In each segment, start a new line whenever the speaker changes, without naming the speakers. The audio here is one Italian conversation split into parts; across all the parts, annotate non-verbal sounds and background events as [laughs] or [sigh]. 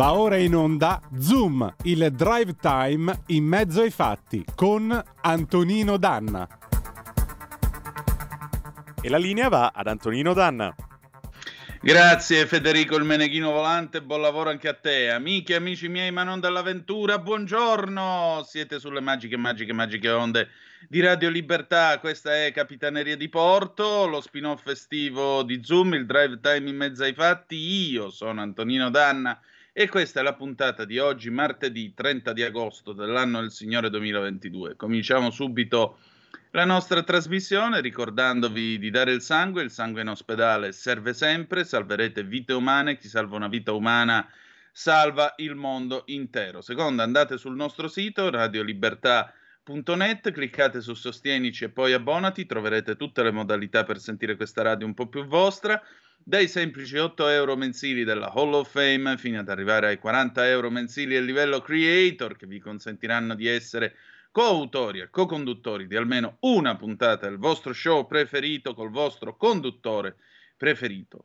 Va ora in onda Zoom, il drive time in mezzo ai fatti con Antonino Danna.
E la linea va ad Antonino Danna.
Grazie Federico il Meneghino Volante, buon lavoro anche a te. Amiche e amici miei, ma non dall'avventura, buongiorno! Siete sulle magiche, magiche, magiche onde di Radio Libertà. Questa è Capitaneria di Porto, lo spin-off estivo di Zoom, il drive time in mezzo ai fatti. Io sono Antonino Danna e questa è la puntata di oggi, martedì 30 di agosto dell'anno del Signore 2022. Cominciamo subito la nostra trasmissione ricordandovi di dare il sangue, il sangue in ospedale serve sempre, salverete vite umane, chi salva una vita umana salva il mondo intero. Seconda, andate sul nostro sito radiolibertà.net, cliccate su Sostienici e poi abbonati, troverete tutte le modalità per sentire questa radio un po' più vostra, dai semplici 8 euro mensili della Hall of Fame fino ad arrivare ai 40 euro mensili a livello creator che vi consentiranno di essere coautori e co-conduttori di almeno una puntata del vostro show preferito col vostro conduttore preferito.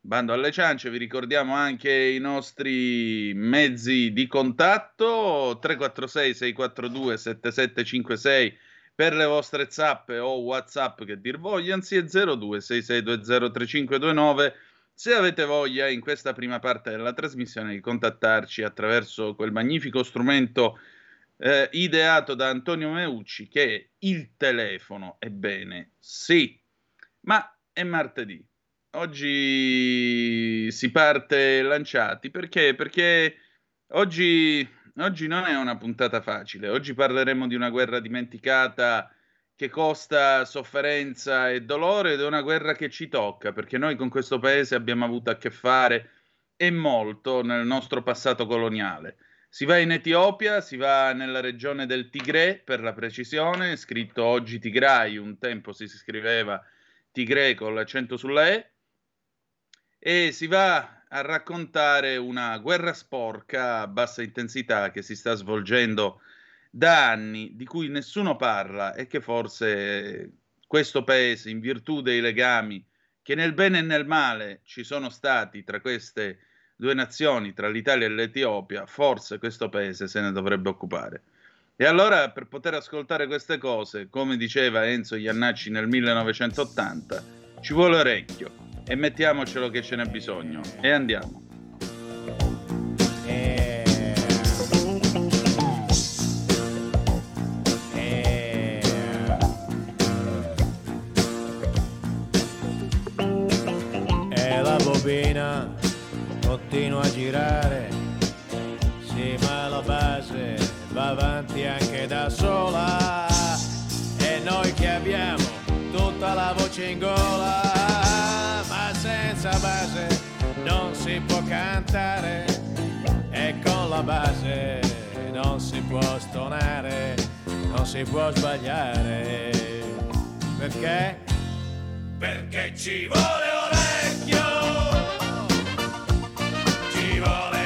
Bando alle ciance, vi ricordiamo anche i nostri mezzi di contatto 346 642 7756 per le vostre zappe o whatsapp che dir vogliansi e 0266203529 se avete voglia in questa prima parte della trasmissione di contattarci attraverso quel magnifico strumento eh, ideato da Antonio Meucci che è il telefono. Ebbene, sì, ma è martedì. Oggi si parte lanciati perché? Perché oggi, oggi non è una puntata facile. Oggi parleremo di una guerra dimenticata che costa sofferenza e dolore ed è una guerra che ci tocca perché noi con questo paese abbiamo avuto a che fare e molto nel nostro passato coloniale. Si va in Etiopia, si va nella regione del Tigre, per la precisione, scritto oggi Tigray, un tempo si scriveva Tigre con l'accento sulla E, e si va a raccontare una guerra sporca a bassa intensità che si sta svolgendo da anni, di cui nessuno parla e che forse questo paese, in virtù dei legami che nel bene e nel male ci sono stati tra queste due nazioni, tra l'Italia e l'Etiopia, forse questo paese se ne dovrebbe occupare. E allora, per poter ascoltare queste cose, come diceva Enzo Iannacci nel 1980, ci vuole orecchio e mettiamocelo che ce n'è bisogno. E andiamo.
Eh, eh, bobina continua a girare, sì ma la base va avanti anche da sola e noi che abbiamo tutta la voce in gola, si può cantare e con la base non si può stonare, non si può sbagliare. Perché? Perché ci vuole orecchio! Ci vuole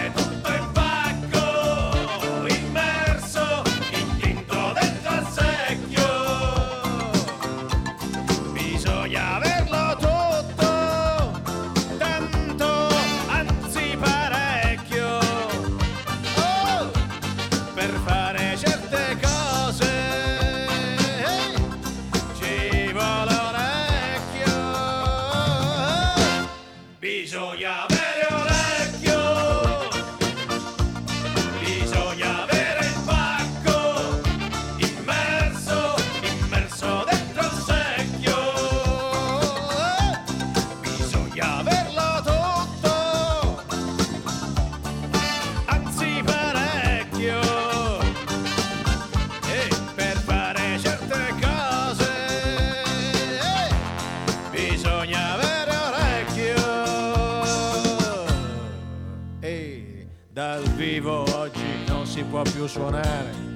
può più suonare.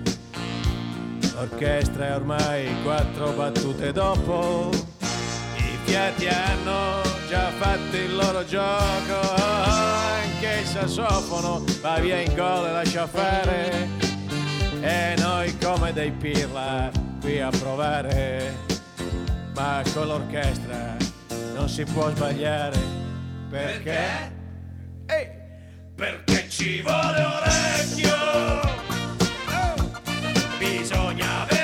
L'orchestra è ormai quattro battute dopo. I fiati hanno già fatto il loro gioco. Anche il sassofono va via in gol e lascia fare. E noi come dei pirla qui a provare. Ma con l'orchestra non si può sbagliare. Perché? Perché ci vuole orecchio. Bisogna avere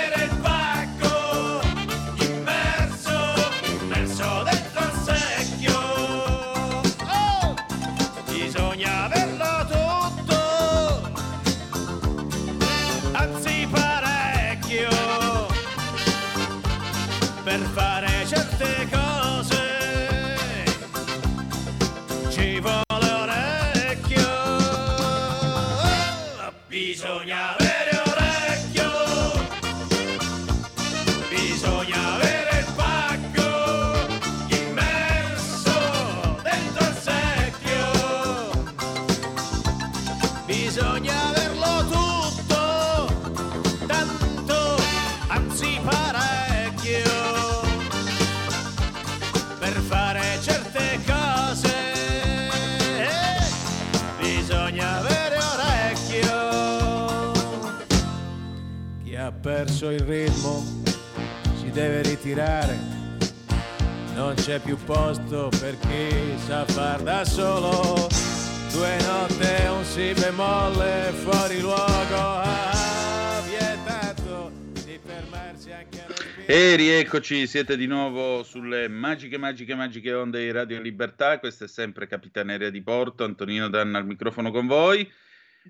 perso il ritmo si deve ritirare. Non c'è più posto per chi sa far da solo. Due note e un si bemolle fuori luogo. Ah, vietato di fermarsi anche a.
E rieccoci, siete di nuovo sulle magiche, magiche, magiche onde di Radio Libertà. Questa è sempre Capitaneria di Porto. Antonino Danna al microfono con voi.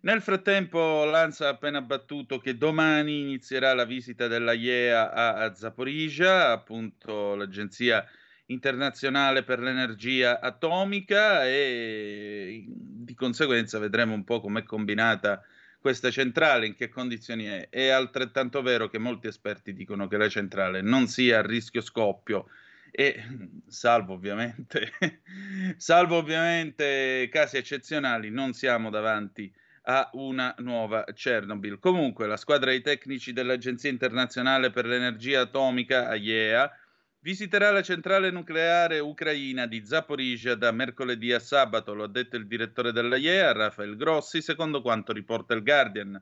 Nel frattempo, l'ANSA ha appena battuto che domani inizierà la visita della IEA a, a Zaporizhia, appunto l'Agenzia internazionale per l'energia atomica, e di conseguenza vedremo un po' com'è combinata questa centrale, in che condizioni è. È altrettanto vero che molti esperti dicono che la centrale non sia a rischio scoppio e salvo ovviamente, [laughs] salvo ovviamente casi eccezionali, non siamo davanti a una nuova Chernobyl. Comunque, la squadra di tecnici dell'Agenzia internazionale per l'energia atomica, AIEA, visiterà la centrale nucleare ucraina di Zaporizhia da mercoledì a sabato, lo ha detto il direttore dell'AIEA, Rafael Grossi, secondo quanto riporta il Guardian.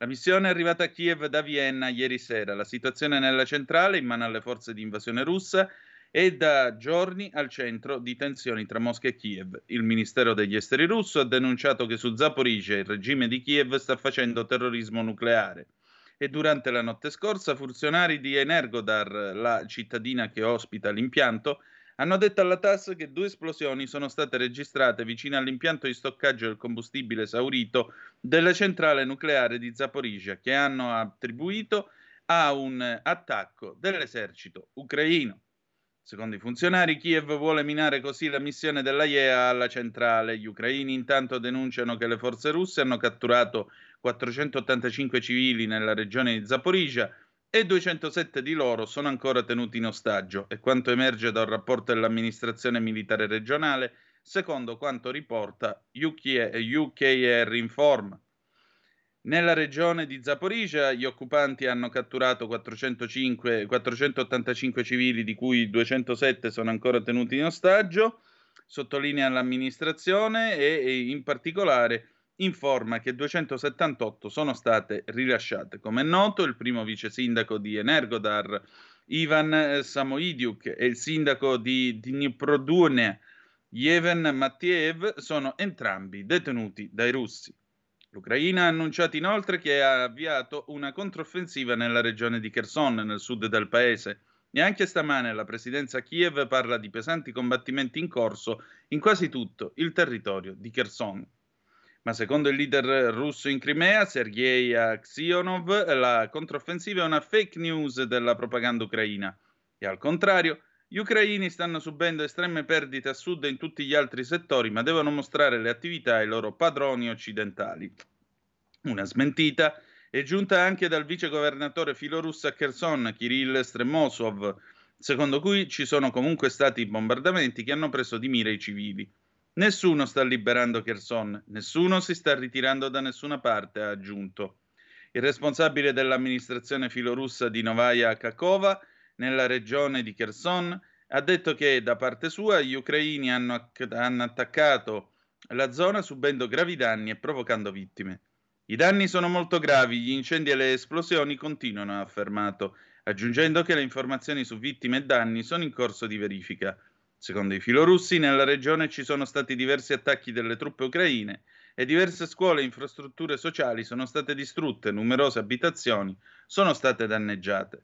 La missione è arrivata a Kiev da Vienna ieri sera. La situazione nella centrale, in mano alle forze di invasione russa, è da giorni al centro di tensioni tra Mosca e Kiev. Il Ministero degli Esteri russo ha denunciato che su Zaporizhia il regime di Kiev sta facendo terrorismo nucleare e durante la notte scorsa funzionari di Energodar, la cittadina che ospita l'impianto, hanno detto alla TAS che due esplosioni sono state registrate vicino all'impianto di stoccaggio del combustibile esaurito della centrale nucleare di Zaporizhia, che hanno attribuito a un attacco dell'esercito ucraino. Secondo i funzionari, Kiev vuole minare così la missione dell'AIEA alla centrale. Gli ucraini intanto denunciano che le forze russe hanno catturato 485 civili nella regione di Zaporizhia e 207 di loro sono ancora tenuti in ostaggio, è quanto emerge da un rapporto dell'amministrazione militare regionale, secondo quanto riporta UKR Inform. Nella regione di Zaporizhia gli occupanti hanno catturato 405, 485 civili, di cui 207 sono ancora tenuti in ostaggio, sottolinea l'amministrazione e, e in particolare informa che 278 sono state rilasciate. Come è noto, il primo vice sindaco di Energodar, Ivan Samoidiuk, e il sindaco di Dniprodurne, Yeven Matiev, sono entrambi detenuti dai russi. L'Ucraina ha annunciato inoltre che ha avviato una controffensiva nella regione di Kherson, nel sud del paese. E anche stamane la presidenza Kiev parla di pesanti combattimenti in corso in quasi tutto il territorio di Kherson. Ma secondo il leader russo in Crimea, Sergei Aksionov, la controffensiva è una fake news della propaganda ucraina. E al contrario, gli ucraini stanno subendo estreme perdite a sud e in tutti gli altri settori, ma devono mostrare le attività ai loro padroni occidentali. Una smentita è giunta anche dal vice governatore filorusso a Kherson, Kirill Stremosov, secondo cui ci sono comunque stati bombardamenti che hanno preso di mira i civili. Nessuno sta liberando Kherson, nessuno si sta ritirando da nessuna parte, ha aggiunto. Il responsabile dell'amministrazione filorussa di Novaya Kakova, nella regione di Kherson, ha detto che da parte sua gli ucraini hanno, hanno attaccato la zona subendo gravi danni e provocando vittime. I danni sono molto gravi, gli incendi e le esplosioni continuano, ha affermato, aggiungendo che le informazioni su vittime e danni sono in corso di verifica. Secondo i filorussi, nella regione ci sono stati diversi attacchi delle truppe ucraine e diverse scuole e infrastrutture sociali sono state distrutte, numerose abitazioni sono state danneggiate.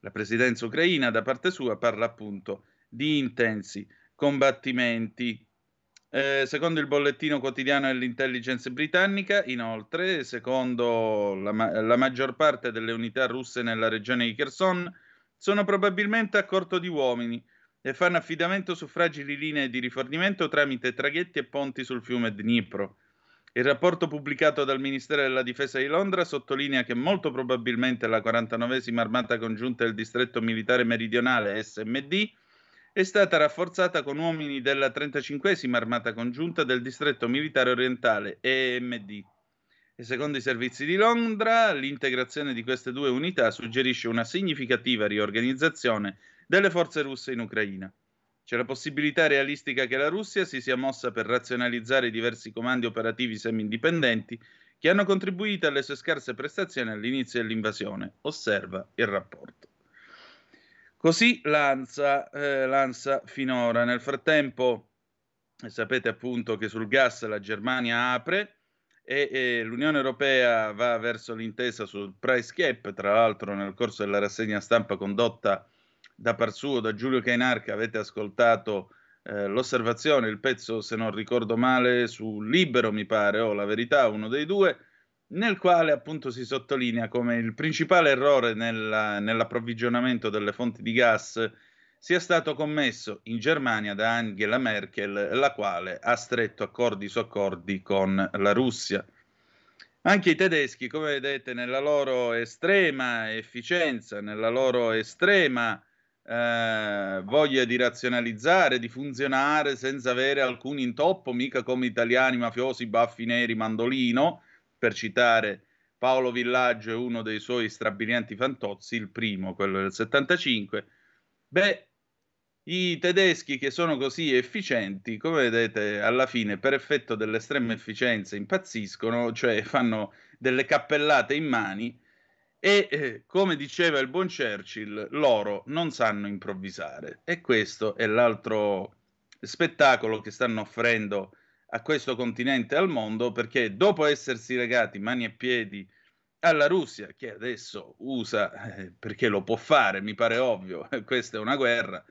La presidenza ucraina, da parte sua, parla appunto di intensi combattimenti. Eh, secondo il bollettino quotidiano dell'intelligence britannica, inoltre, secondo la, la, maggior parte delle unità russe nella regione di Kherson, sono probabilmente a corto di uomini e fanno affidamento su fragili linee di rifornimento tramite traghetti e ponti sul fiume Dnipro. Il rapporto pubblicato dal Ministero della Difesa di Londra sottolinea che molto probabilmente la 49esima armata congiunta del distretto militare meridionale SMD è stata rafforzata con uomini della 35esima armata congiunta del distretto militare orientale EMD. E secondo i servizi di Londra, l'integrazione di queste due unità suggerisce una significativa riorganizzazione delle forze russe in Ucraina. C'è la possibilità realistica che la Russia si sia mossa per razionalizzare i diversi comandi operativi semi-indipendenti che hanno contribuito alle sue scarse prestazioni all'inizio dell'invasione. Osserva il rapporto. Così l'ANSA, eh, l'ANSA finora. Nel frattempo, sapete appunto che sul gas la Germania apre e, e, l'Unione Europea va verso l'intesa sul price cap, tra l'altro nel corso della rassegna stampa condotta da par suo, da Giulio Cainarca, avete ascoltato eh, l'osservazione, il pezzo, se non ricordo male, su Libero, mi pare, o La Verità, uno dei due, nel quale appunto si sottolinea come il principale errore nella, nell'approvvigionamento delle fonti di gas sia stato commesso in Germania da Angela Merkel, la quale ha stretto accordi su accordi con la Russia. Anche i tedeschi, come vedete, nella loro estrema efficienza, nella loro estrema eh, voglia di razionalizzare, di funzionare senza avere alcun intoppo, mica come italiani mafiosi, baffi neri, mandolino, per citare Paolo Villaggio e uno dei suoi strabilianti fantozzi, il primo, quello del 75. Beh, i tedeschi che sono così efficienti, come vedete, alla fine per effetto dell'estrema efficienza impazziscono, cioè fanno delle cappellate in mani e eh, come diceva il buon Churchill, loro non sanno improvvisare. E questo è l'altro spettacolo che stanno offrendo a questo continente e al mondo perché dopo essersi legati mani e piedi alla Russia, che adesso usa, eh, perché lo può fare, mi pare ovvio, [laughs] questa è una guerra,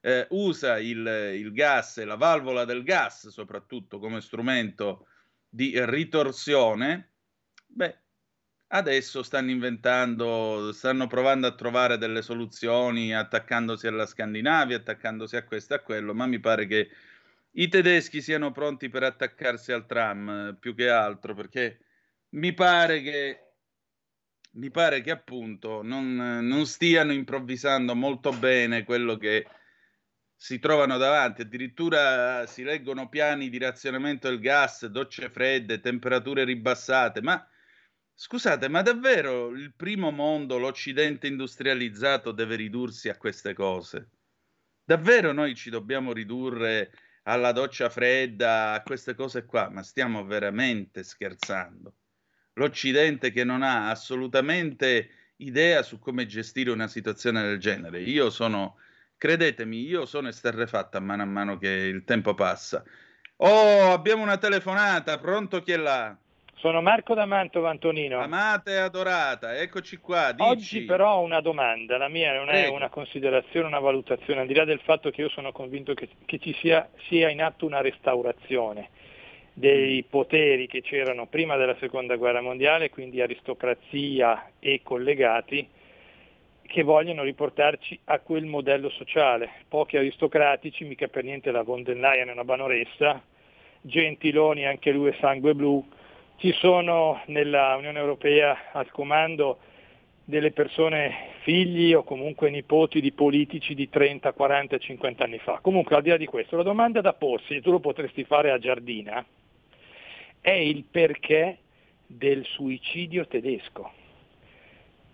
eh, usa il, il gas e la valvola del gas soprattutto come strumento di ritorsione, beh, Adesso stanno inventando, stanno provando a trovare delle soluzioni attaccandosi alla Scandinavia, attaccandosi a questo e a quello, ma mi pare che i tedeschi siano pronti per attaccarsi al tram più che altro, perché mi pare che, mi pare che appunto non, non stiano improvvisando molto bene quello che si trovano davanti, addirittura si leggono piani di razionamento del gas, docce fredde, temperature ribassate, ma Scusate, ma davvero il primo mondo, l'Occidente industrializzato, deve ridursi a queste cose? Davvero noi ci dobbiamo ridurre alla doccia fredda, a queste cose qua? Ma stiamo veramente scherzando? L'Occidente che non ha assolutamente idea su come gestire una situazione del genere. Io sono, credetemi, io sono esterrefatta man a mano che il tempo passa. Oh, abbiamo una telefonata, pronto chi è là?
Sono Marco da Mantova, Antonino.
Amata e adorata, eccoci qua. Dici.
Oggi però ho una domanda, la mia non Prego. è una considerazione, una valutazione, al di là del fatto che io sono convinto che, che ci sia, sia, in atto una restaurazione dei mm. poteri che c'erano prima della seconda guerra mondiale, quindi aristocrazia e collegati, che vogliono riportarci a quel modello sociale. Pochi aristocratici, mica per niente la von der Leyen è una banoressa, Gentiloni anche lui è sangue blu, ci sono nella Unione Europea al comando delle persone figli o comunque nipoti di politici di 30, 40, 50 anni fa. Comunque al di là di questo, la domanda da porsi, e tu lo potresti fare a Giardina, è il perché del suicidio tedesco.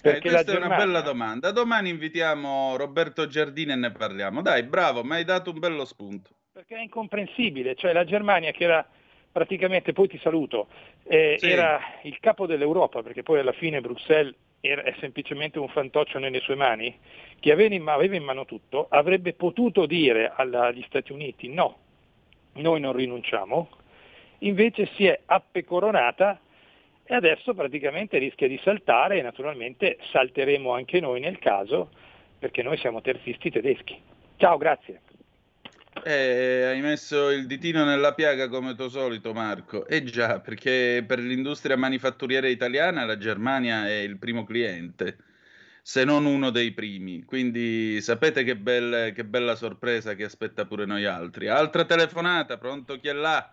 Eh, Perché eh, questa Germania... è una bella domanda. Domani invitiamo Roberto Giardini e ne parliamo. Dai, bravo, mi hai dato un bello spunto.
Perché è incomprensibile, cioè la Germania che era praticamente, poi ti saluto, eh, sì. era il capo dell'Europa, perché poi alla fine Bruxelles era, è semplicemente un fantoccio nelle sue mani, che aveva in, aveva in mano tutto, avrebbe potuto dire alla, agli Stati Uniti no, noi non rinunciamo, invece si è appecoronata e adesso praticamente rischia di saltare e naturalmente salteremo anche noi nel caso perché noi siamo terzisti tedeschi. Ciao, grazie.
Eh, hai messo il ditino nella piaga come tuo solito Marco. Eh già, perché per l'industria manifatturiera italiana la Germania è il primo cliente, se non uno dei primi. Quindi sapete che, belle, che bella sorpresa che aspetta pure noi altri. Altra telefonata, pronto chi è là?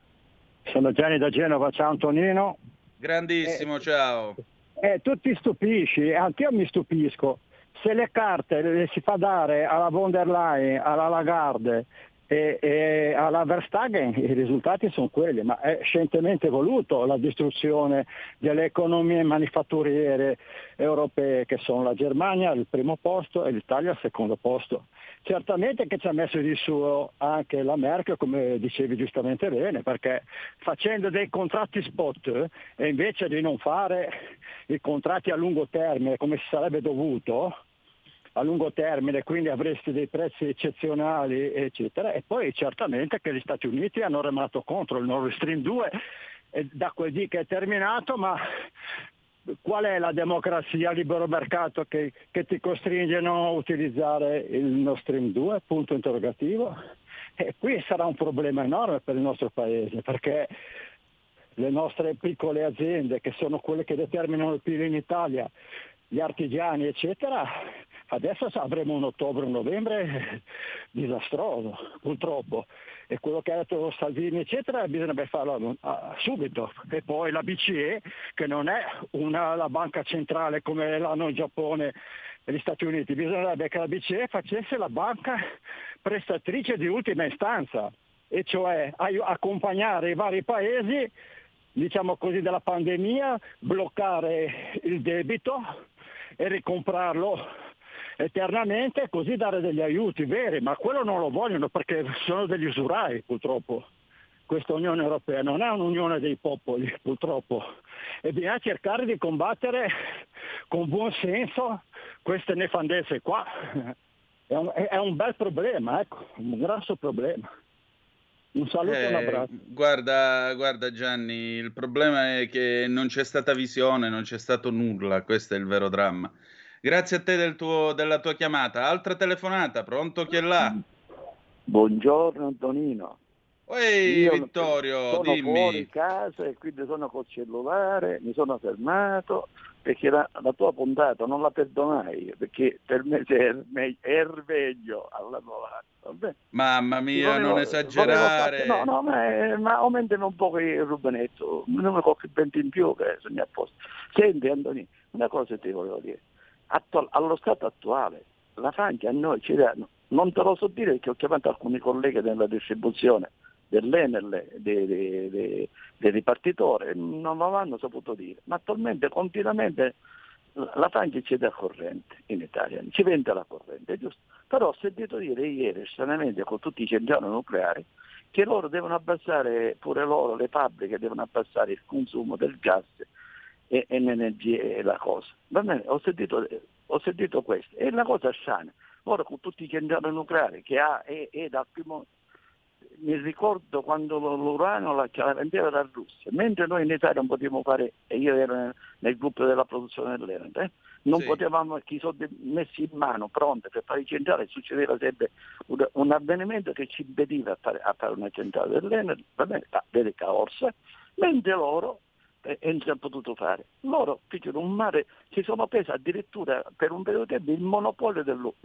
Sono Gianni da Genova, ciao Antonino.
Grandissimo, eh, ciao.
Eh, tu ti stupisci, anch'io mi stupisco. Se le carte le si fa dare alla von der Leyen, alla Lagarde e, e, alla Verstappen i risultati sono quelli, ma è scientemente voluto la distruzione delle economie manifatturiere europee che sono la Germania al primo posto e l'Italia al secondo posto. Certamente che ci ha messo di suo anche la Merkel, come dicevi giustamente bene, perché facendo dei contratti spot e invece di non fare i contratti a lungo termine come si sarebbe dovuto, a lungo termine, quindi avresti dei prezzi eccezionali, eccetera. E poi certamente che gli Stati Uniti hanno remato contro il Nord Stream 2 da quel dì che è terminato, ma qual è la democrazia libero mercato che, che ti costringono a utilizzare il Nord Stream 2? Punto interrogativo. E qui sarà un problema enorme per il nostro paese, perché le nostre piccole aziende, che sono quelle che determinano il PIL in Italia, gli artigiani, eccetera, Adesso avremo un ottobre, un novembre disastroso, purtroppo. E quello che ha detto Salvini, eccetera, bisognerebbe farlo uh, subito. E poi la BCE, che non è una, la banca centrale come l'hanno in Giappone e gli Stati Uniti, bisognerebbe che la BCE facesse la banca prestatrice di ultima istanza, e cioè accompagnare i vari paesi diciamo così, della pandemia, bloccare il debito e ricomprarlo eternamente e così dare degli aiuti veri, ma quello non lo vogliono perché sono degli usurai purtroppo. Questa Unione Europea non è un'unione dei popoli purtroppo e bisogna cercare di combattere con buon senso queste nefandezze qua. È un, è un bel problema, ecco, un grosso problema. Un saluto e un
Eh,
abbraccio.
guarda, guarda Gianni, il problema è che non c'è stata visione, non c'è stato nulla, questo è il vero dramma. Grazie a te del tuo- della tua chiamata. Altra telefonata, pronto chi è là?
Buongiorno Antonino.
Ehi
Io
Vittorio,
sono fuori
dimmi.
casa e quindi sono col cellulare, mi sono fermato perché la, la tua puntata non la perdonai io, perché per me me- erveglio alla vabbè.
Mamma mia,
Volevo-
non
volevo
esagerare.
farti- No, no, ma, eh, ma aumentami un po' il rubinetto, non mi qualche vento in più che sono a posto. Senti Antonino, una cosa ti volevo dire. Attual- allo stato attuale la Francia a noi ci danno, non te lo so dire perché ho chiamato alcuni colleghi della distribuzione dell'Enel, dei ripartitori, non me l'hanno saputo dire, ma attualmente continuamente la Francia ci dà corrente in Italia, ci vende la corrente, giusto? Però ho sentito dire ieri stranamente con tutti i centrali nucleari che loro devono abbassare, pure loro, le fabbriche devono abbassare il consumo del gas e, e l'energia e la cosa. Va bene, ho sentito, ho sentito questo. E la cosa strana, ora con tutti i centrali nucleari che ha e, e dal primo mi ricordo quando l'uranio la, la vendeva dalla Russia, mentre noi in Italia non potevamo fare, e io ero nel, gruppo della produzione dell'Enel, eh, non
Sì.
potevamo, chi soldi messi in mano, pronti per fare i centrali, succedeva sempre un, un avvenimento che ci impediva a fare, a fare una centrale dell'Enel, va bene, a delle caorse, mentre loro e non si è potuto fare. Loro fecero un mare, si sono presi addirittura per un periodo di tempo il monopolio dello-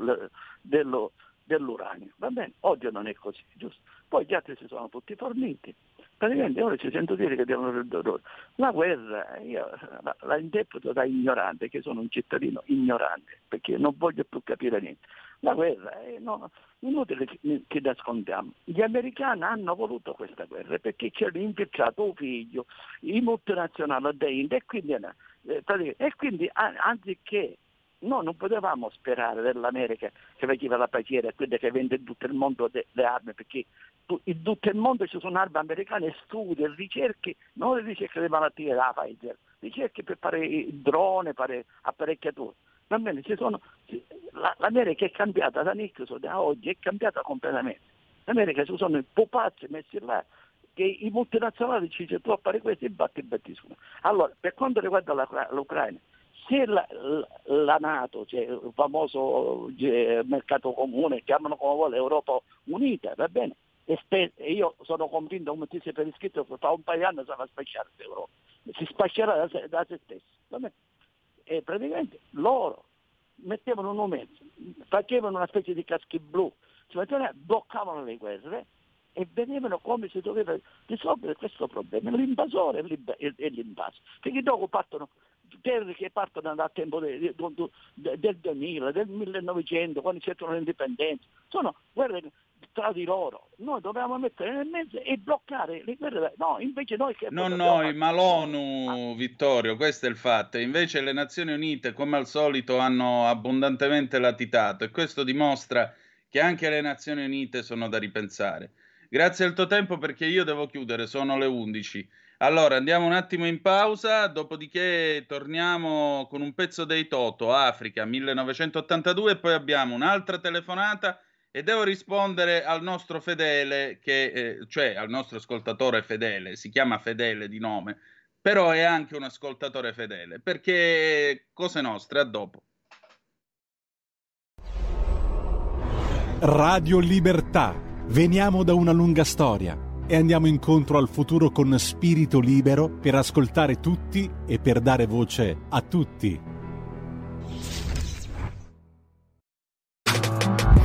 dello- dell'uranio. Va bene? Oggi non è così, giusto? Poi gli altri si sono tutti forniti. Praticamente ora ci sento dire che devono ridurre. La guerra io la, la interpreto da ignorante, che sono un cittadino ignorante, perché non voglio più capire niente. La guerra è no, inutile che, che nascondiamo. Gli americani hanno voluto questa guerra perché ci hanno infiltrato un figlio, i multinazionali India e quindi, eh, e quindi anziché noi non potevamo sperare dell'America che faceva la paciera, quella che vende in tutto il mondo le armi, perché in tutto il mondo ci sono armi americane, studi, ricerche, non ricerche delle malattie da Pfizer, ricerche per fare drone, fare apparecchiature. Va bene, sono, la- l'America è cambiata da Nixon a oggi, è cambiata completamente. L'America ci sono i pupazzi messi là, che i multinazionali ci dicono tu a fare questo e batti e battiscono. Allora, per quanto riguarda la, l'Ucraina, se la, la, Nato, cioè il famoso cioè, mercato comune, chiamano come vuole Europa Unita, va bene, e spe- io sono convinto, come ti sei per iscritto, che fra un paio di anni sarà spacciare l'Europa, si spaccerà da se, da se stesso. E praticamente loro mettevano un mezzo, facevano una specie di caschi blu, bloccavano le guerre e vedevano come si doveva risolvere questo problema, l'invasore e l'invaso. Perché dopo partono terre che partono dal tempo del, del 2000, del 1900, quando cercano l'indipendenza, sono guerre tra di loro. Noi dobbiamo mettere nel mezzo e bloccare le guerre. No, invece noi che...
Non noi, ma l'ONU, ah. Vittorio, questo è il fatto. Invece le Nazioni Unite, come al solito, hanno abbondantemente latitato e questo dimostra che anche le Nazioni Unite sono da ripensare. Grazie al tuo tempo perché io devo chiudere, sono le 11. Allora andiamo un attimo in pausa, dopodiché torniamo con un pezzo dei Toto, Africa 1982 e poi abbiamo un'altra telefonata e devo rispondere al nostro fedele, che, eh, cioè al nostro ascoltatore fedele, si chiama fedele di nome, però è anche un ascoltatore fedele, perché cose nostre, a dopo.
Radio Libertà Veniamo da una lunga storia e andiamo incontro al futuro con spirito libero per ascoltare tutti e per dare voce a tutti.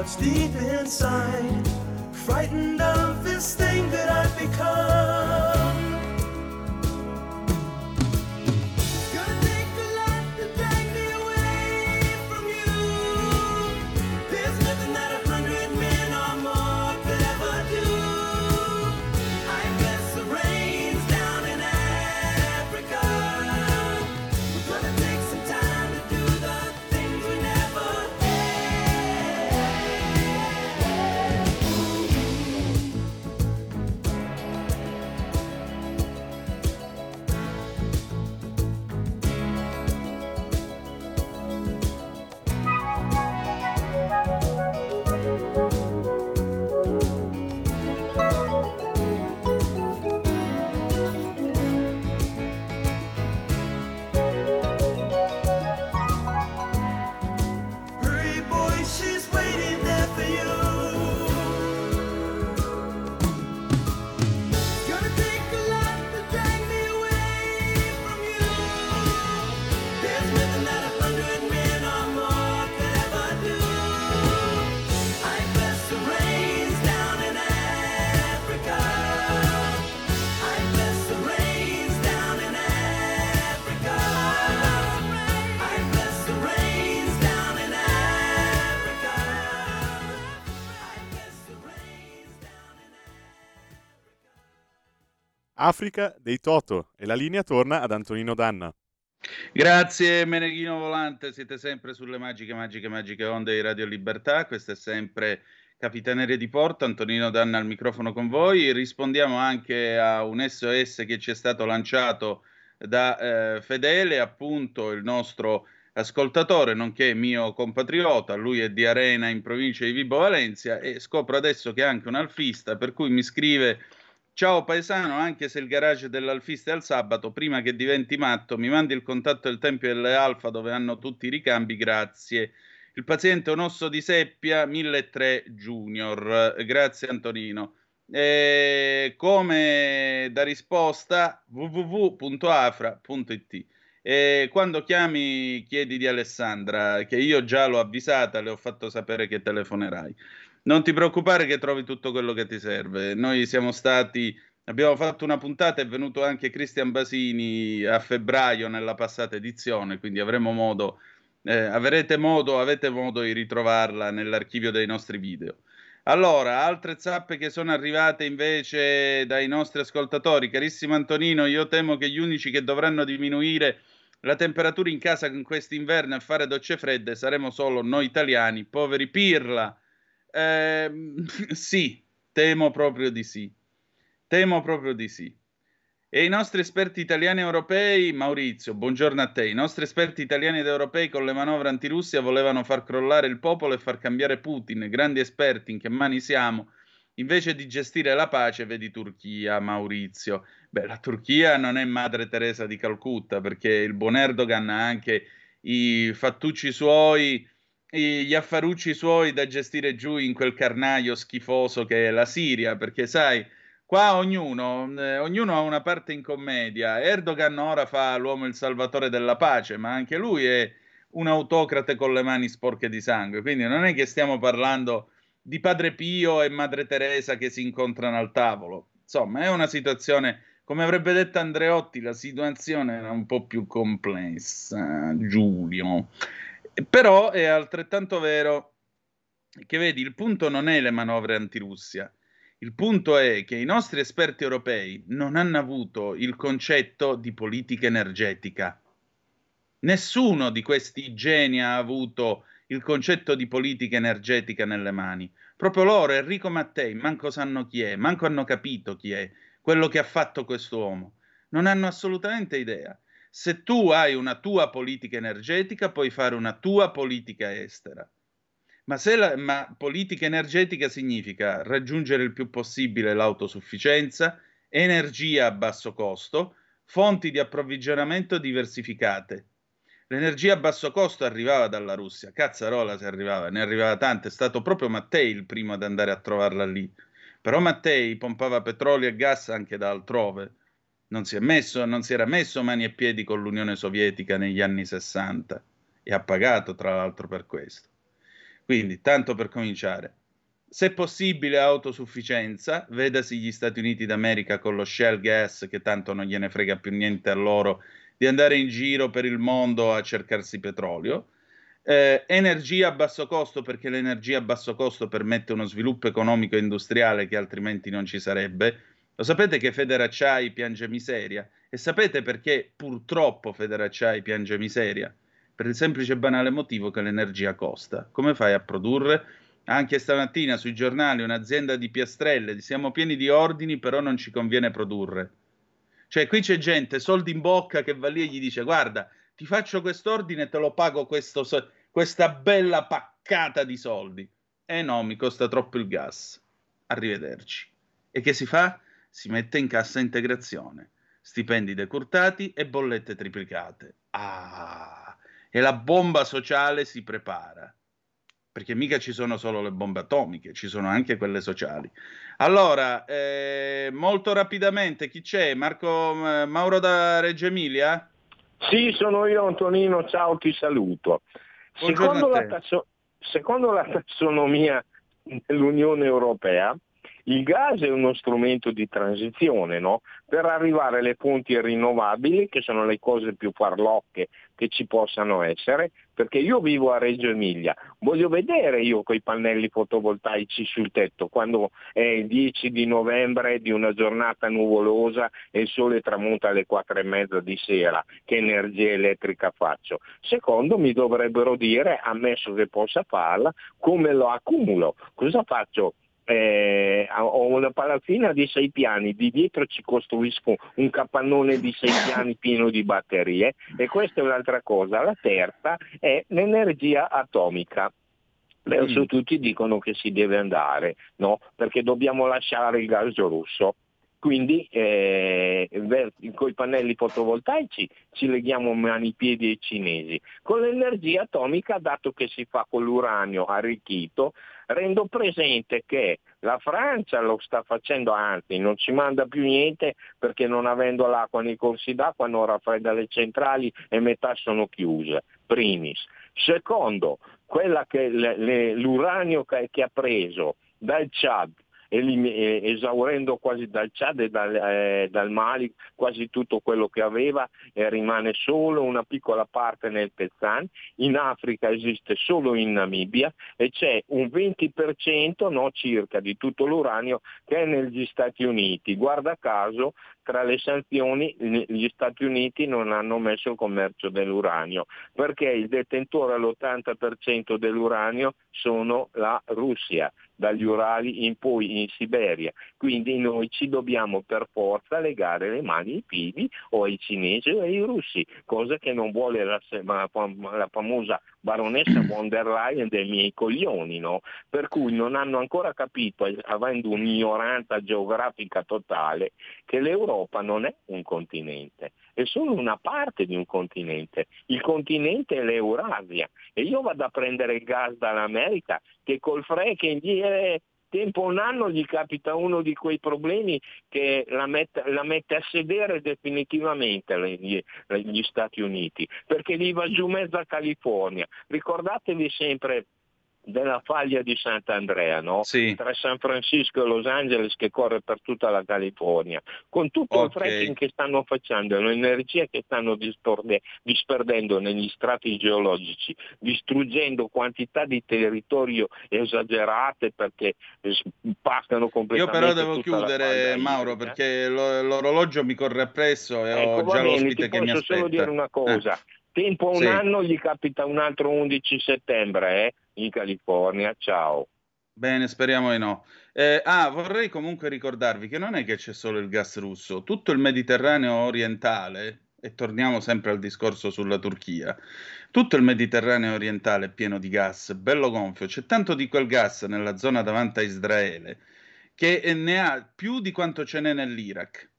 what's deep inside, frightened of this thing that I've become.
Africa dei Toto. E la linea torna ad Antonino Danna.
Grazie Meneghino Volante, siete sempre sulle magiche, magiche, magiche onde di Radio Libertà, questa è sempre Capitaneria di Porto, Antonino Danna al microfono con voi, rispondiamo anche a un SOS che ci è stato lanciato da eh, Fedele, appunto il nostro ascoltatore, nonché mio compatriota, lui è di Arena in provincia di Vibo Valencia e scopro adesso che è anche un alfista, per cui mi scrive Ciao paesano, anche se il garage dell'alfista è al sabato, prima che diventi matto, mi mandi il contatto del Tempio delle Alfa dove hanno tutti i ricambi, grazie. Il paziente è un osso di seppia 1003 Junior. Grazie Antonino. E come da risposta www.afra.it. E quando chiami chiedi di Alessandra, che io già l'ho avvisata, le ho fatto sapere che telefonerai. Non ti preoccupare che trovi tutto quello che ti serve. Noi siamo stati, abbiamo fatto una puntata, è venuto anche Cristian Basini a febbraio nella passata edizione, quindi avremo modo, eh, avrete modo, avete modo di ritrovarla nell'archivio dei nostri video. Allora, altre zappe che sono arrivate invece dai nostri ascoltatori. Carissimo Antonino, io temo che gli unici che dovranno diminuire la temperatura in casa in quest'inverno e fare docce fredde saremo solo noi italiani, poveri pirla. Eh, [laughs] sì, temo proprio di sì. Temo proprio di sì. E i nostri esperti italiani e europei, Maurizio, buongiorno a te. I nostri esperti italiani ed europei con le manovre antirussia volevano far crollare il popolo e far cambiare Putin. Grandi esperti, in che mani siamo? Invece di gestire la pace, vedi Turchia, Maurizio. Beh, la Turchia non è Madre Teresa di Calcutta, perché il buon Erdogan ha anche i fattucci suoi gli affarucci suoi da gestire giù in quel carnaio schifoso che è la Siria, perché sai, qua ognuno, eh, ognuno ha una parte in commedia. Erdogan ora fa l'uomo il salvatore della pace, ma anche lui è un autocrate con le mani sporche di sangue, quindi non è che stiamo parlando di Padre Pio e Madre Teresa che si incontrano al tavolo. Insomma, è una situazione, come avrebbe detto Andreotti, la situazione è un po' più complessa, Giulio. Però è altrettanto vero che vedi, il punto non è le manovre antirussia, il punto è che i nostri esperti europei non hanno avuto il concetto di politica energetica. Nessuno di questi geni ha avuto il concetto di politica energetica nelle mani. Proprio loro, Enrico Mattei, manco sanno chi è, manco hanno capito chi è, quello che ha fatto quest'uomo. Non hanno assolutamente idea. Se tu hai una tua politica energetica, puoi fare una tua politica estera. Ma, se la, ma politica energetica significa raggiungere il più possibile l'autosufficienza, energia a basso costo, fonti di approvvigionamento diversificate. L'energia a basso costo arrivava dalla Russia, cazzarola se arrivava, ne arrivava tante, è stato proprio Mattei il primo ad andare a trovarla lì. Però Mattei pompava petrolio e gas anche da altrove non si, messo, non si era messo mani e piedi con l'Unione Sovietica negli anni 60 e ha pagato tra l'altro per questo. Quindi, tanto per cominciare, se possibile autosufficienza, vedasi gli Stati Uniti d'America con lo shell gas che tanto non gliene frega più niente a loro di andare in giro per il mondo a cercarsi petrolio. Eh, energia a basso costo perché l'energia a basso costo permette uno sviluppo economico e industriale che altrimenti non ci sarebbe lo sapete che Federacciai piange miseria? E sapete perché purtroppo Federacciai piange miseria? Per il semplice e banale motivo che l'energia costa. Come fai a produrre? Anche stamattina sui giornali un'azienda di piastrelle, siamo pieni di ordini, però non ci conviene produrre. Cioè, qui c'è gente, soldi in bocca, che va lì e gli dice: Guarda, ti faccio quest'ordine e te lo pago questo, questa bella paccata di soldi. Eh no, mi costa troppo il gas. Arrivederci. E che si fa? Si mette in cassa integrazione, stipendi decurtati e bollette triplicate. Ah, e la bomba sociale si prepara. Perché mica ci sono solo le bombe atomiche, ci sono anche quelle sociali. Allora, eh, molto rapidamente, chi c'è? Marco eh, Mauro da Reggio Emilia?
Sì, sono io Antonino, ciao, ti saluto. Secondo la, tasso- secondo la tassonomia dell'Unione Europea, Il gas è uno strumento di transizione no? per arrivare alle fonti rinnovabili, che sono le cose più farlocche che ci possano essere, perché io vivo a Reggio Emilia, voglio vedere io quei pannelli fotovoltaici sul tetto quando è il 10 di novembre di una giornata nuvolosa e il sole tramonta alle 4 e mezza di sera, che energia elettrica faccio. Secondo mi dovrebbero dire, ammesso che possa farla, come lo accumulo, cosa faccio? Eh, ho una palazzina di sei piani, di dietro ci costruisco un capannone di sei [laughs] piani pieno di batterie e questa è un'altra cosa. La terza è l'energia atomica. Adesso mm. tutti dicono che si deve andare, no? perché dobbiamo lasciare il gas russo. Quindi eh, con i pannelli fotovoltaici ci leghiamo mani, piedi ai cinesi. Con l'energia atomica, dato che si fa con l'uranio arricchito, rendo presente che la Francia lo sta facendo, anzi non ci manda più niente perché non avendo l'acqua nei corsi d'acqua non raffredda le centrali e metà sono chiuse, primis. Secondo, che l'uranio che ha preso dal Chad esaurendo quasi dal Chad e dal, eh, dal, Mali quasi tutto quello che aveva e rimane solo una piccola parte nel Pezzan, in Africa esiste solo in Namibia e c'è un 20% no, circa di tutto l'uranio che è negli Stati Uniti. Guarda caso tra le sanzioni gli Stati Uniti non hanno messo il commercio dell'uranio perché il detentore all'80% dell'uranio sono la Russia dagli Urali in poi in Siberia. Quindi noi ci dobbiamo per forza legare le mani ai piedi o ai cinesi o ai russi, cosa che non vuole la, la, famosa baronessa von der Leyen dei miei coglioni, no? per cui non hanno ancora capito, avendo un'ignoranza geografica totale, che l'Europa non è un continente, è solo una parte di un continente. Il continente è l'Eurasia e io vado a prendere il gas dall'America che col fracking eh, tempo un anno gli capita uno di quei problemi che la mette, la mette a sedere definitivamente gli, gli, Stati Uniti, perché gli va giù mezza California. Ricordatevi sempre della faglia di Sant'Andrea, no?
sì.
tra San Francisco e Los Angeles che corre per tutta la California, con tutto okay. il fracking che stanno facendo l'energia che stanno disperde- disperdendo negli strati geologici, distruggendo quantità di territorio esagerate perché passano completamente.
Io però devo chiudere Mauro perché l'orologio mi corre appresso e ecco, ho già bene, l'ospite che mi aspetta.
Posso solo dire una cosa. Eh. Tempo un sì. anno gli capita un altro 11 settembre, eh? In California. Ciao.
Bene, speriamo di no. Eh, ah, vorrei comunque ricordarvi che non è che c'è solo il gas russo, tutto il Mediterraneo orientale, e torniamo sempre al discorso sulla Turchia, tutto il Mediterraneo orientale è pieno di gas, bello gonfio, c'è tanto di quel gas nella zona davanti a Israele che ne ha più di quanto ce n'è nell'Iraq.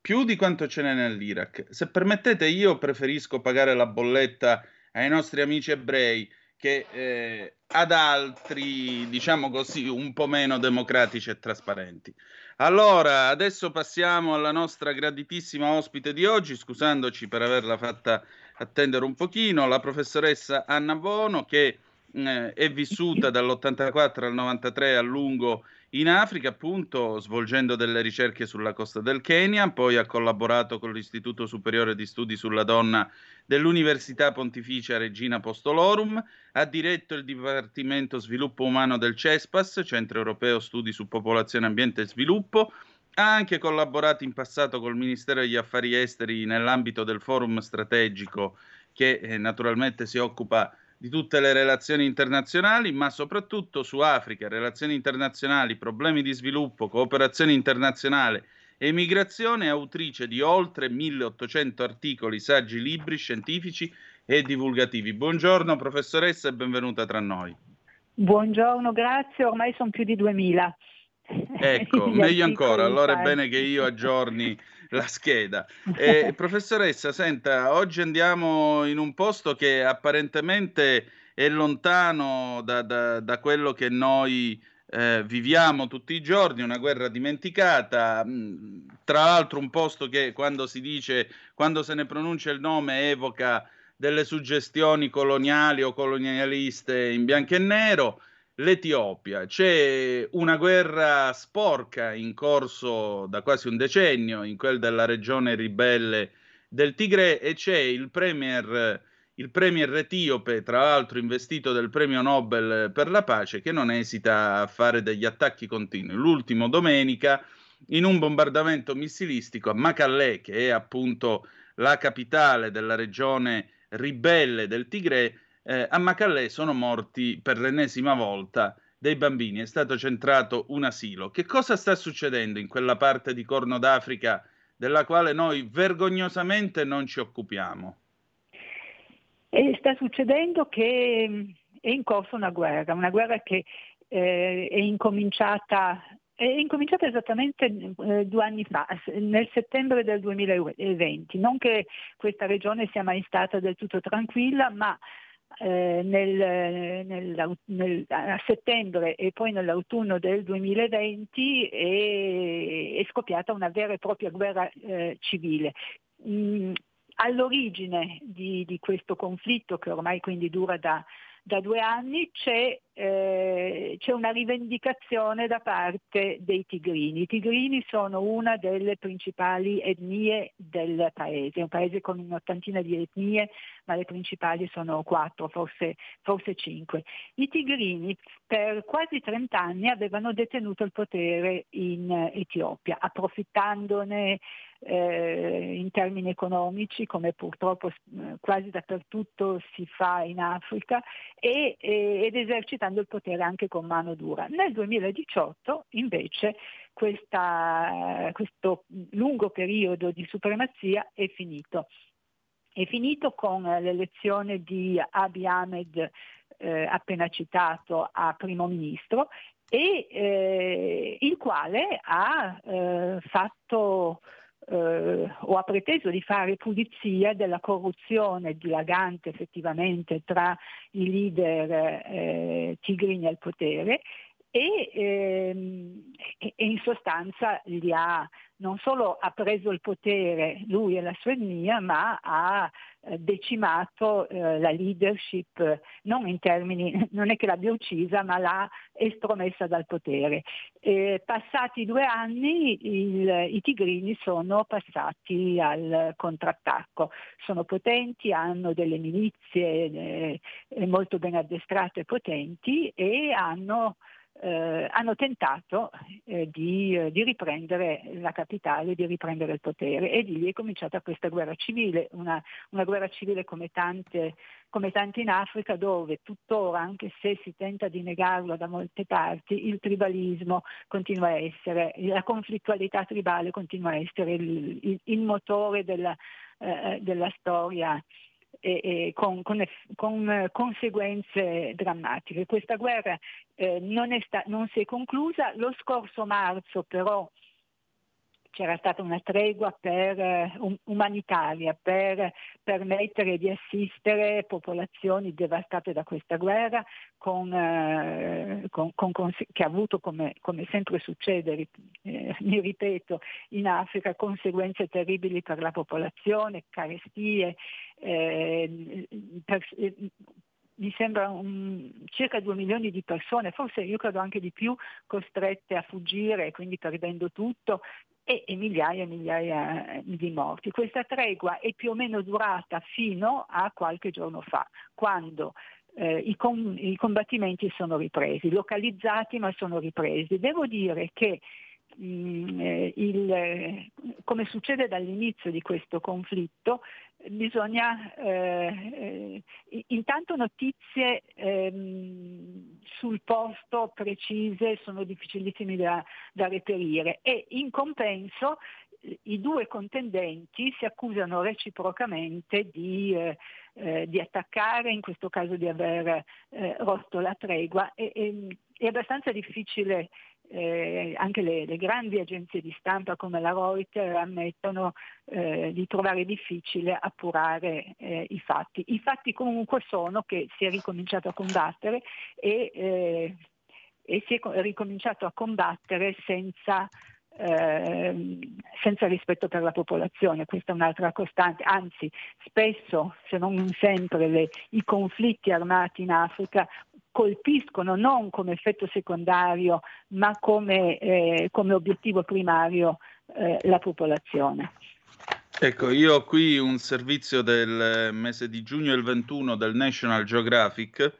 Più di quanto ce n'è nell'Iraq. Se permettete, io preferisco pagare la bolletta ai nostri amici ebrei che eh, ad altri, diciamo così, un po' meno democratici e trasparenti. Allora, adesso passiamo alla nostra graditissima ospite di oggi, scusandoci per averla fatta attendere un pochino, la professoressa Anna Bono, che eh, è vissuta dall'84 al 93 a lungo in Africa, appunto, svolgendo delle ricerche sulla costa del Kenya, poi ha collaborato con l'Istituto Superiore di Studi sulla Donna dell'Università Pontificia Regina Apostolorum, ha diretto il Dipartimento Sviluppo Umano del CESPAS, Centro Europeo Studi su Popolazione, Ambiente e Sviluppo, ha anche collaborato in passato col Ministero degli Affari Esteri nell'ambito del forum strategico che eh, naturalmente si occupa di tutte le relazioni internazionali, ma soprattutto su Africa, relazioni internazionali, problemi di sviluppo, cooperazione internazionale e migrazione, autrice di oltre 1800 articoli, saggi, libri scientifici e divulgativi. Buongiorno professoressa e benvenuta tra noi.
Buongiorno, grazie, ormai sono più di 2000.
Ecco, [laughs] meglio ancora, allora è bene che io aggiorni [laughs] la scheda. Eh, [laughs] professoressa, senta, oggi andiamo in un posto che apparentemente è lontano da, da, da quello che noi eh, viviamo tutti i giorni, una guerra dimenticata, mm, tra l'altro un posto che quando si dice, quando se ne pronuncia il nome evoca delle suggestioni coloniali o colonialiste in bianco e nero l'Etiopia. C'è una guerra sporca in corso da quasi un decennio in quel della regione ribelle del Tigre e c'è il premier, il premier etiope, tra l'altro investito del premio Nobel per la pace, che non esita a fare degli attacchi continui. L'ultimo domenica in un bombardamento missilistico a Macalle, che è appunto la capitale della regione ribelle del Tigre, eh, a Macalle sono morti per l'ennesima volta dei bambini, è stato centrato un asilo. Che cosa sta succedendo in quella parte di Corno d'Africa della quale noi vergognosamente non ci occupiamo?
E sta succedendo che mm, è in corso una guerra, una guerra che eh, è incominciata è incominciata esattamente eh, due anni fa, nel settembre del 2020. Non che questa regione sia mai stata del tutto tranquilla, ma eh, nel, nel, nel, a settembre e poi nell'autunno del 2020 è, è scoppiata una vera e propria guerra eh, civile. Mm, all'origine di, di, questo conflitto, che ormai quindi dura da, da due anni, c'è eh, c'è una rivendicazione da parte dei tigrini. I tigrini sono una delle principali etnie del paese, è un paese con un'ottantina di etnie, ma le principali sono quattro, forse, forse cinque. I tigrini per quasi 30 anni avevano detenuto il potere in Etiopia, approfittandone eh, in termini economici, come purtroppo eh, quasi dappertutto si fa in Africa, e, e, ed esercitando esercitando il potere anche con mano dura. Nel 2018 invece questa, questo lungo periodo di supremazia è finito. È finito con l'elezione di Abiy Ahmed eh, appena citato a primo ministro e eh, il quale ha eh, fatto eh, o ha preteso di fare pulizia della corruzione dilagante effettivamente tra i leader eh, tigrini al potere e, ehm, e, in sostanza li ha, non solo ha preso il potere lui e la sua etnia, ma ha eh, decimato eh, la leadership, non in termini, [laughs] non è che l'abbia uccisa, ma l'ha estromessa dal potere. Eh, passati due anni il, i tigrini sono passati al contrattacco, sono potenti, hanno delle milizie eh, molto ben addestrate e potenti e hanno eh, hanno tentato eh, di, eh, di, riprendere la capitale, di riprendere il potere. E di lì è cominciata questa guerra civile, una, una guerra civile come tante, come tante in Africa dove tuttora, anche se si tenta di negarlo da molte parti, il tribalismo continua a essere, la conflittualità tribale continua a essere il, il, il motore della, eh, della storia e, e con, con, con, conseguenze drammatiche. Questa guerra eh, non, sta, non si è conclusa, lo scorso marzo però c'era stata una tregua per, um, umanitaria per permettere di assistere popolazioni devastate da questa guerra con, uh, con, con, che ha avuto come, come sempre succede, eh, mi ripeto, in Africa conseguenze terribili per la popolazione, carestie, eh, per, eh, mi sembra un, circa 2 milioni di persone, forse io credo anche di più, costrette a fuggire, quindi perdendo tutto, e, e migliaia e migliaia eh, di morti. Questa tregua è più o meno durata fino a qualche giorno fa, quando eh, i, com- i, combattimenti sono ripresi, localizzati ma sono ripresi. Devo dire che il, come succede dall'inizio di questo conflitto, bisogna eh, eh, intanto notizie ehm, sul posto precise sono difficilissime da, da reperire e in compenso i due contendenti si accusano reciprocamente di, eh, eh, di, attaccare, in questo caso di aver eh, rotto la tregua. E, e, è abbastanza difficile eh, anche le, le, grandi agenzie di stampa come la Reuters ammettono eh, di trovare difficile appurare eh, i fatti. I fatti comunque sono che si è ricominciato a combattere e, eh, e si è ricominciato a combattere senza eh, senza rispetto per la popolazione, questa è un'altra costante, anzi spesso, se non sempre, le, i conflitti armati in Africa colpiscono non come effetto secondario ma come, eh, come obiettivo primario eh, la popolazione.
Ecco, io ho qui un servizio del mese di giugno il 21 del National Geographic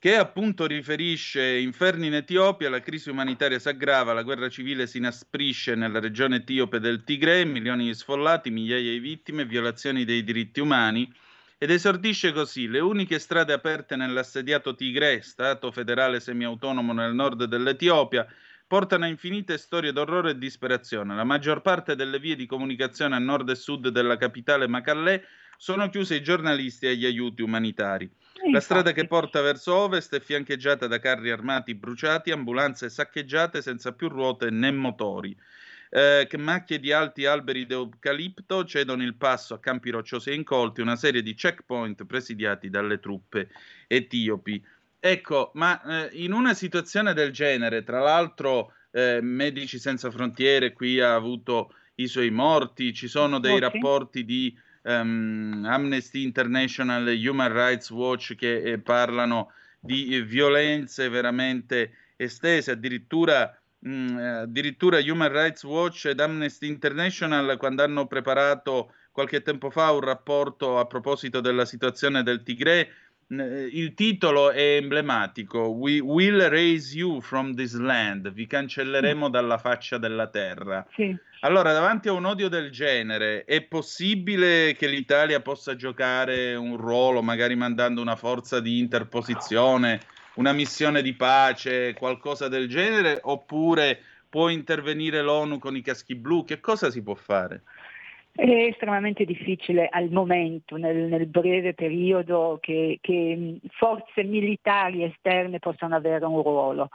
che appunto riferisce inferni in Etiopia, la crisi umanitaria si aggrava, la guerra civile si inasprisce nella regione etiope del Tigre, milioni di sfollati, migliaia di vittime, violazioni dei diritti umani ed esordisce così le uniche strade aperte nell'assediato Tigre, stato federale semiautonomo nel nord dell'Etiopia, portano a infinite storie d'orrore e disperazione. La maggior parte delle vie di comunicazione a nord e sud della capitale Macallè sono chiuse ai giornalisti e agli aiuti umanitari. La strada che porta verso ovest è fiancheggiata da carri armati bruciati, ambulanze saccheggiate senza più ruote né motori. Eh, che macchie di alti alberi d'eucalipto cedono il passo a campi rocciosi e incolti, una serie di checkpoint presidiati dalle truppe etiopi. Ecco, ma eh, in una situazione del genere, tra l'altro eh, Medici Senza Frontiere qui ha avuto i suoi morti, ci sono dei okay. rapporti di um, Amnesty International e Human Rights Watch che eh, parlano di violenze veramente estese, addirittura, mh, mm, addirittura Human Rights Watch ed Amnesty International quando hanno preparato qualche tempo fa un rapporto a proposito della situazione del Tigre, il titolo è emblematico, We will raise you from this land, vi cancelleremo dalla faccia della terra. Sì. Allora, davanti a un odio del genere, è possibile che l'Italia possa giocare un ruolo, magari mandando una forza di interposizione, una missione di pace, qualcosa del genere, oppure può intervenire l'ONU con i caschi blu? Che cosa si può fare?
È estremamente difficile al momento, nel, nel breve periodo, che, che, forze militari esterne possano avere un ruolo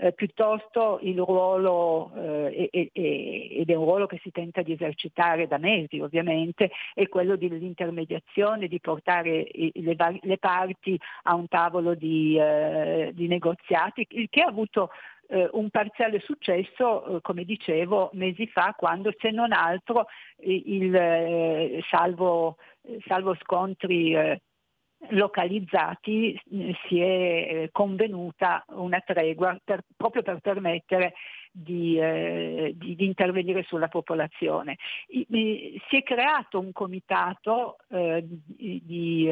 eh, piuttosto il ruolo, eh, ed è un ruolo che si tenta di esercitare da mesi ovviamente, è quello dell'intermediazione, di portare le, le parti a un tavolo di, eh, di negoziati, il che ha avuto eh, un parziale successo, eh, come dicevo, mesi fa, quando se non altro il, eh, salvo, salvo, scontri localizzati eh, si è eh, convenuta una tregua per, proprio per permettere di, eh, di, di, intervenire sulla popolazione. I, i, si è creato un comitato eh, di,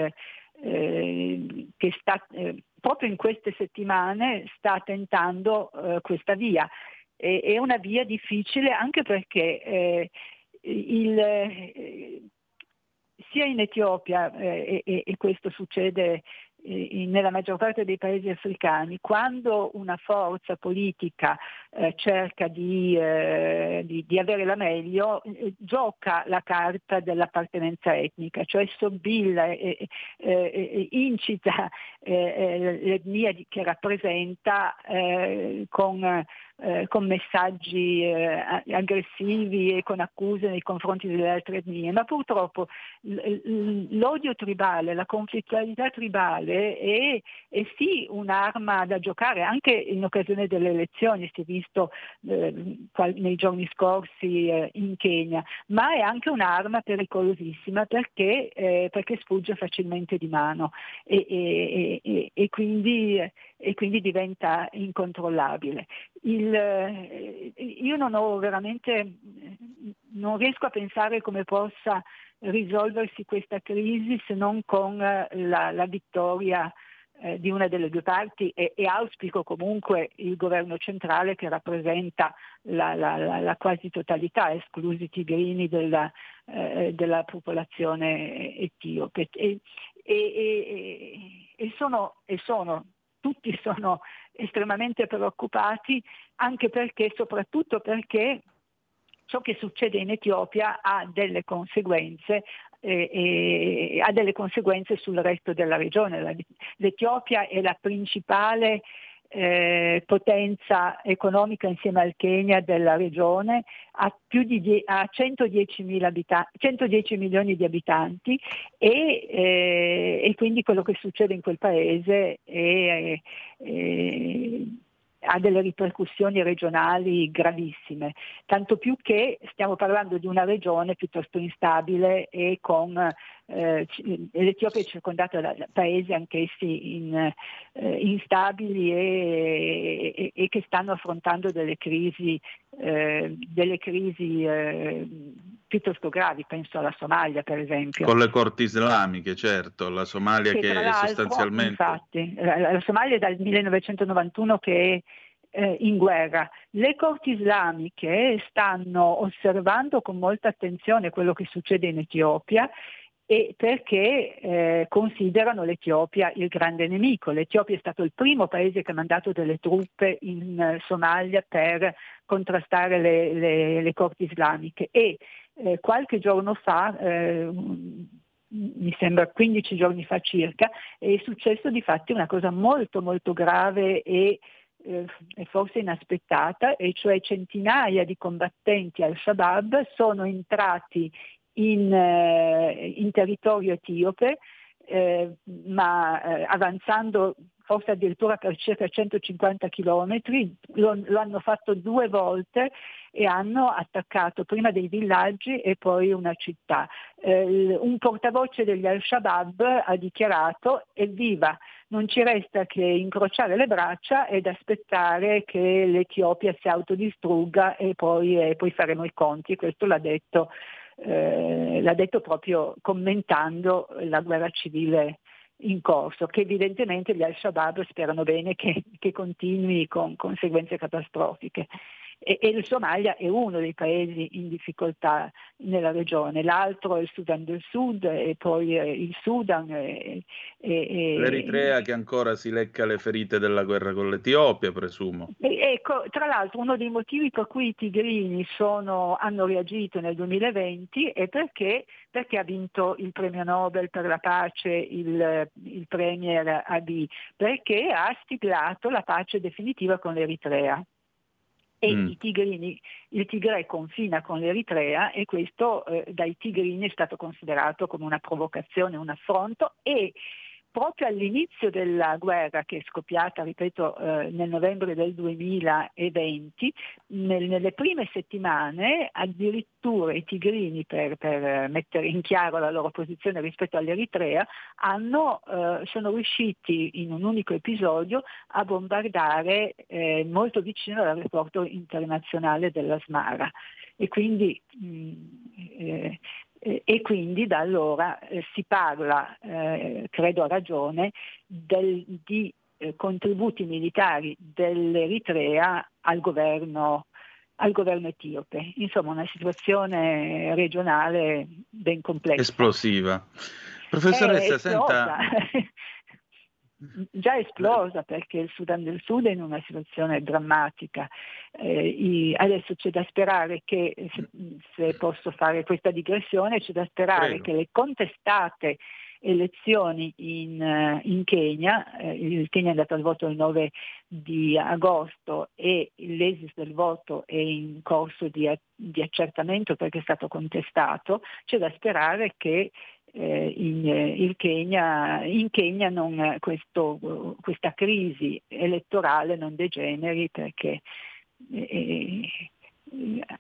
eh, che sta, eh, proprio in queste settimane sta tentando questa via. E, è una via difficile anche perché il, sia in Etiopia, eh, e, e, questo succede eh, nella maggior parte dei paesi africani, quando una forza politica eh, cerca di, eh, di, di, avere la meglio, eh, gioca la carta dell'appartenenza etnica, cioè sobilla e eh, incita l'etnia che rappresenta con eh, con messaggi eh, aggressivi e con accuse nei confronti delle altre etnie, ma purtroppo l'odio tribale, la conflittualità tribale è, è, sì un'arma da giocare anche in occasione delle elezioni, si è visto eh, nei giorni scorsi eh, in Kenya, ma è anche un'arma pericolosissima perché, eh, perché sfugge facilmente di mano e, e, e, e quindi, quindi diventa incontrollabile. Il, eh, io non ho veramente, non riesco a pensare come possa risolversi questa crisi se non con eh, la, la vittoria eh, di una delle due parti e, e, auspico comunque il governo centrale che rappresenta la, la, la quasi totalità, esclusi i tigrini della, eh, della popolazione etiope. E, e sono, sono, tutti sono estremamente preoccupati anche perché, soprattutto perché ciò che succede in Etiopia ha delle conseguenze, eh, ha delle conseguenze sul resto della regione. L'Etiopia è la principale eh, potenza economica insieme al Kenya della regione, ha, più di, ha 110, abita- 110, milioni di abitanti e, eh, e, quindi quello che succede in quel paese è, è, ha delle ripercussioni regionali gravissime, tanto più che stiamo parlando di una regione piuttosto instabile e con eh, l'Etiopia è circondata da paesi anch'essi in, eh, instabili e, e, e, che stanno affrontando delle crisi, eh, delle crisi eh, piuttosto gravi, penso alla Somalia per esempio.
Con le corti islamiche, certo, la Somalia che, che sostanzialmente...
Infatti, la, la Somalia è dal 1991 che è eh, in guerra. Le corti islamiche stanno osservando con molta attenzione quello che succede in Etiopia e perché eh, considerano l'Etiopia il grande nemico. L'Etiopia è stato il primo paese che ha mandato delle truppe in uh, Somalia per contrastare le, le, le corti islamiche e eh, qualche giorno fa, eh, mi sembra 15 giorni fa circa, è successo di fatti una cosa molto molto grave e eh, forse inaspettata, e cioè centinaia di combattenti al-Shabaab sono entrati in, eh, in territorio etiope, eh, ma eh, avanzando forse addirittura per circa 150 km, lo, lo, hanno fatto due volte e hanno attaccato prima dei villaggi e poi una città. Eh, un portavoce degli Al-Shabaab ha dichiarato evviva, non ci resta che incrociare le braccia ed aspettare che l'Etiopia si autodistrugga e poi, e poi faremo i conti. Questo l'ha detto eh, l'ha detto proprio commentando la guerra civile in corso, che evidentemente gli al-Shabaab sperano bene che, che continui con conseguenze catastrofiche e, e, il Somalia è uno dei paesi in difficoltà nella regione, l'altro è il Sudan del Sud e poi il Sudan. E,
e, L'Eritrea che ancora si lecca le ferite della guerra con l'Etiopia, presumo.
ecco, tra l'altro uno dei motivi per cui i tigrini sono, hanno reagito nel 2020 è perché, perché, ha vinto il premio Nobel per la pace il, il premier Abiy, perché ha stiglato la pace definitiva con l'Eritrea e mm. tigrini, il Tigre confina con l'Eritrea e questo eh, dai tigrini è stato considerato come una provocazione, un affronto e proprio all'inizio della guerra che è scoppiata, ripeto, eh, nel novembre del 2020, nel, nelle prime settimane addirittura i tigrini, per, per, mettere in chiaro la loro posizione rispetto all'Eritrea, hanno, eh, sono riusciti in un unico episodio a bombardare eh, molto vicino all'aeroporto internazionale della Smara. E quindi mh, eh, e quindi da allora eh, si parla, eh, credo a ragione, del, di eh, contributi militari dell'Eritrea al governo, al governo etiope. Insomma, una situazione regionale ben complessa.
Esplosiva. Professoressa, senta, [laughs]
già esplosa perché il Sudan del Sud è in una situazione drammatica. Eh, i, adesso c'è da sperare che, se, se, posso fare questa digressione, c'è da sperare Prego. che le contestate elezioni in, in Kenya, eh, il Kenya è andato al voto il 9 di agosto e l'esito del voto è in corso di, di accertamento perché è stato contestato, c'è da sperare che eh, in, eh, Kenya, in, Kenya, non, questo, questa crisi elettorale non degeneri perché eh,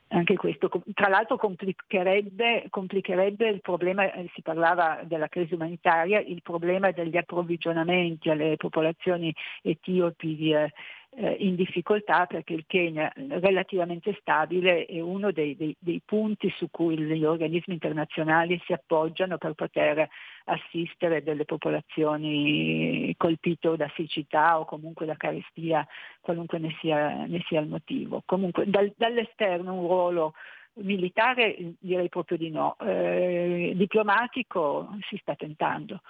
anche questo tra l'altro complicherebbe, complicherebbe, il problema, si parlava della crisi umanitaria, il problema degli approvvigionamenti alle popolazioni etiopi eh, eh, in difficoltà perché il Kenya relativamente stabile è uno dei, dei, dei, punti su cui gli organismi internazionali si appoggiano per poter assistere delle popolazioni colpite da siccità o comunque da carestia, qualunque ne sia, ne sia il motivo. Comunque dal, dall'esterno un ruolo militare direi proprio di no, eh, diplomatico si sta tentando.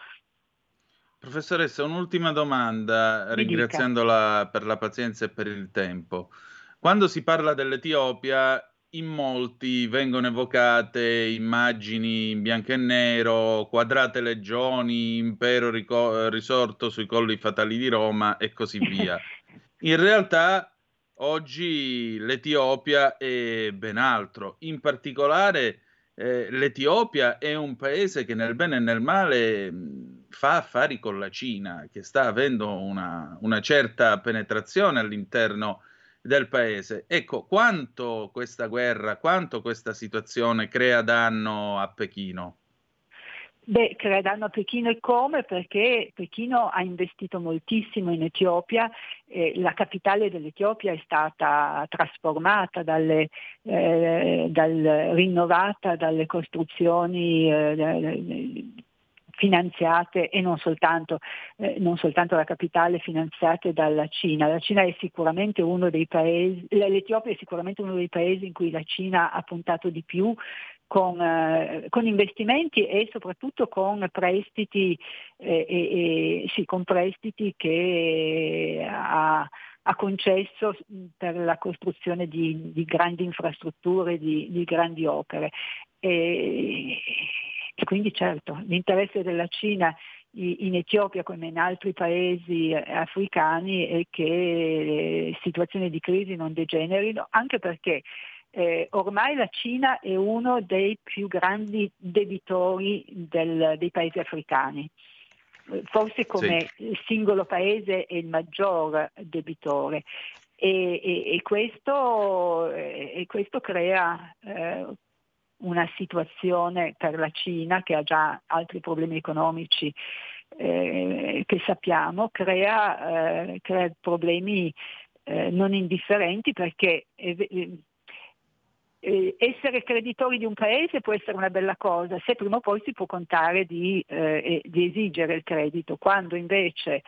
Professoressa, un'ultima domanda, Mi ringraziandola dica. per la pazienza e per il tempo. Quando si parla dell'Etiopia, in molti vengono evocate immagini in bianco e nero, quadrate legioni, impero rico- risorto sui colli fatali di Roma e così [laughs] via. In realtà oggi l'Etiopia è ben altro. In particolare eh, l'Etiopia è un paese che nel bene e nel male fa affari con la Cina, che sta avendo una, una certa penetrazione all'interno del paese. Ecco, quanto questa guerra, quanto questa situazione crea danno a Pechino?
Beh, crea danno a Pechino e come? Perché Pechino ha investito moltissimo in Etiopia, eh, la capitale dell'Etiopia è stata trasformata, dalle, eh, dal, rinnovata dalle costruzioni eh, finanziate e non soltanto, eh, non soltanto, la capitale finanziate dalla Cina. La Cina è sicuramente uno dei paesi, l'Etiopia è sicuramente uno dei paesi in cui la Cina ha puntato di più con, eh, con, investimenti e soprattutto con prestiti, eh, e, sì, con prestiti che ha, ha, concesso per la costruzione di, di grandi infrastrutture, di, di grandi opere. E, e quindi certo l'interesse della Cina in Etiopia come in altri paesi eh, africani è che situazioni di crisi non degenerino, anche perché eh, ormai la Cina è uno dei più grandi debitori del, dei paesi africani. Forse come sì. singolo paese è il maggior debitore e, e, e, questo, e questo, crea eh, una situazione per la Cina che ha già altri problemi economici eh, che sappiamo, crea, eh, crea problemi eh, non indifferenti perché eh, eh, essere creditori di un paese può essere una bella cosa se prima o poi si può contare di, eh, di esigere il credito, quando invece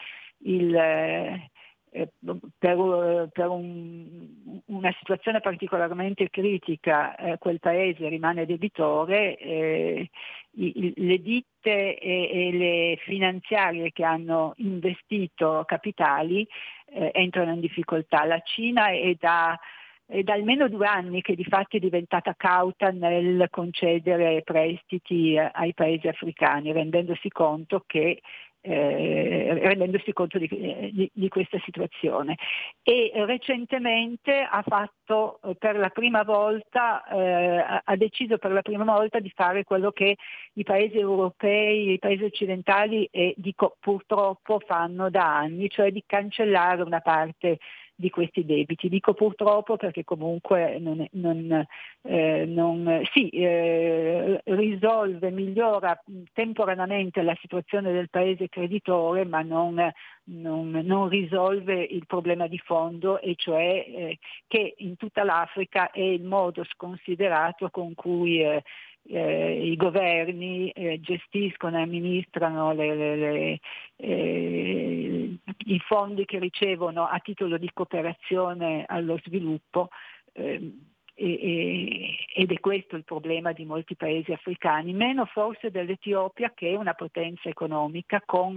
il, eh, per, per un, una situazione particolarmente critica eh, quel paese rimane debitore, eh, i, le ditte e, e, le finanziarie che hanno investito capitali eh, entrano in difficoltà. La Cina è da, è da almeno due anni che di fatto è diventata cauta nel concedere prestiti eh, ai paesi africani, rendendosi conto che eh, rendendosi conto di, di, di, questa situazione. E recentemente ha fatto eh, per la prima volta, eh, ha deciso per la prima volta di fare quello che i paesi europei, i paesi occidentali e dico purtroppo fanno da anni, cioè di cancellare una parte di questi debiti. Dico purtroppo perché comunque non, non, eh, non sì, eh, risolve, migliora temporaneamente la situazione del paese creditore, ma non, non risolve il problema di fondo, e cioè eh, che in tutta l'Africa è il modo sconsiderato con cui eh, eh, i governi eh, gestiscono e amministrano le, le, le, eh, i fondi che ricevono a titolo di cooperazione allo sviluppo ehm, e, ed è questo il problema di molti paesi africani, meno forse dell'Etiopia che è una potenza economica con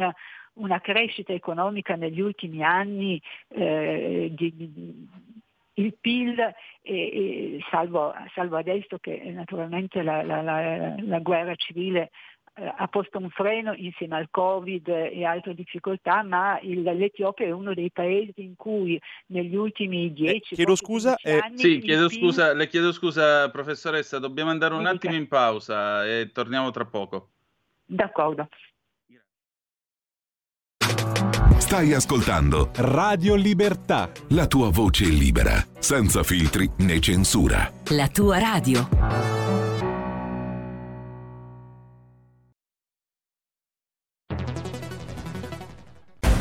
una crescita economica negli ultimi anni eh, di, di il PIL, e, e, salvo, salvo, adesso che naturalmente la, la, la, la guerra civile eh, ha posto un freno insieme al Covid e altre difficoltà, ma il, l'Etiopia è uno dei paesi in cui negli ultimi 10 eh,
chiedo scusa,
eh,
anni...
Sì, chiedo PIL... scusa, le chiedo scusa professoressa, dobbiamo andare un attimo in pausa e torniamo tra poco.
D'accordo.
Stai ascoltando
Radio Libertà.
La tua voce libera, senza filtri né censura.
La tua radio.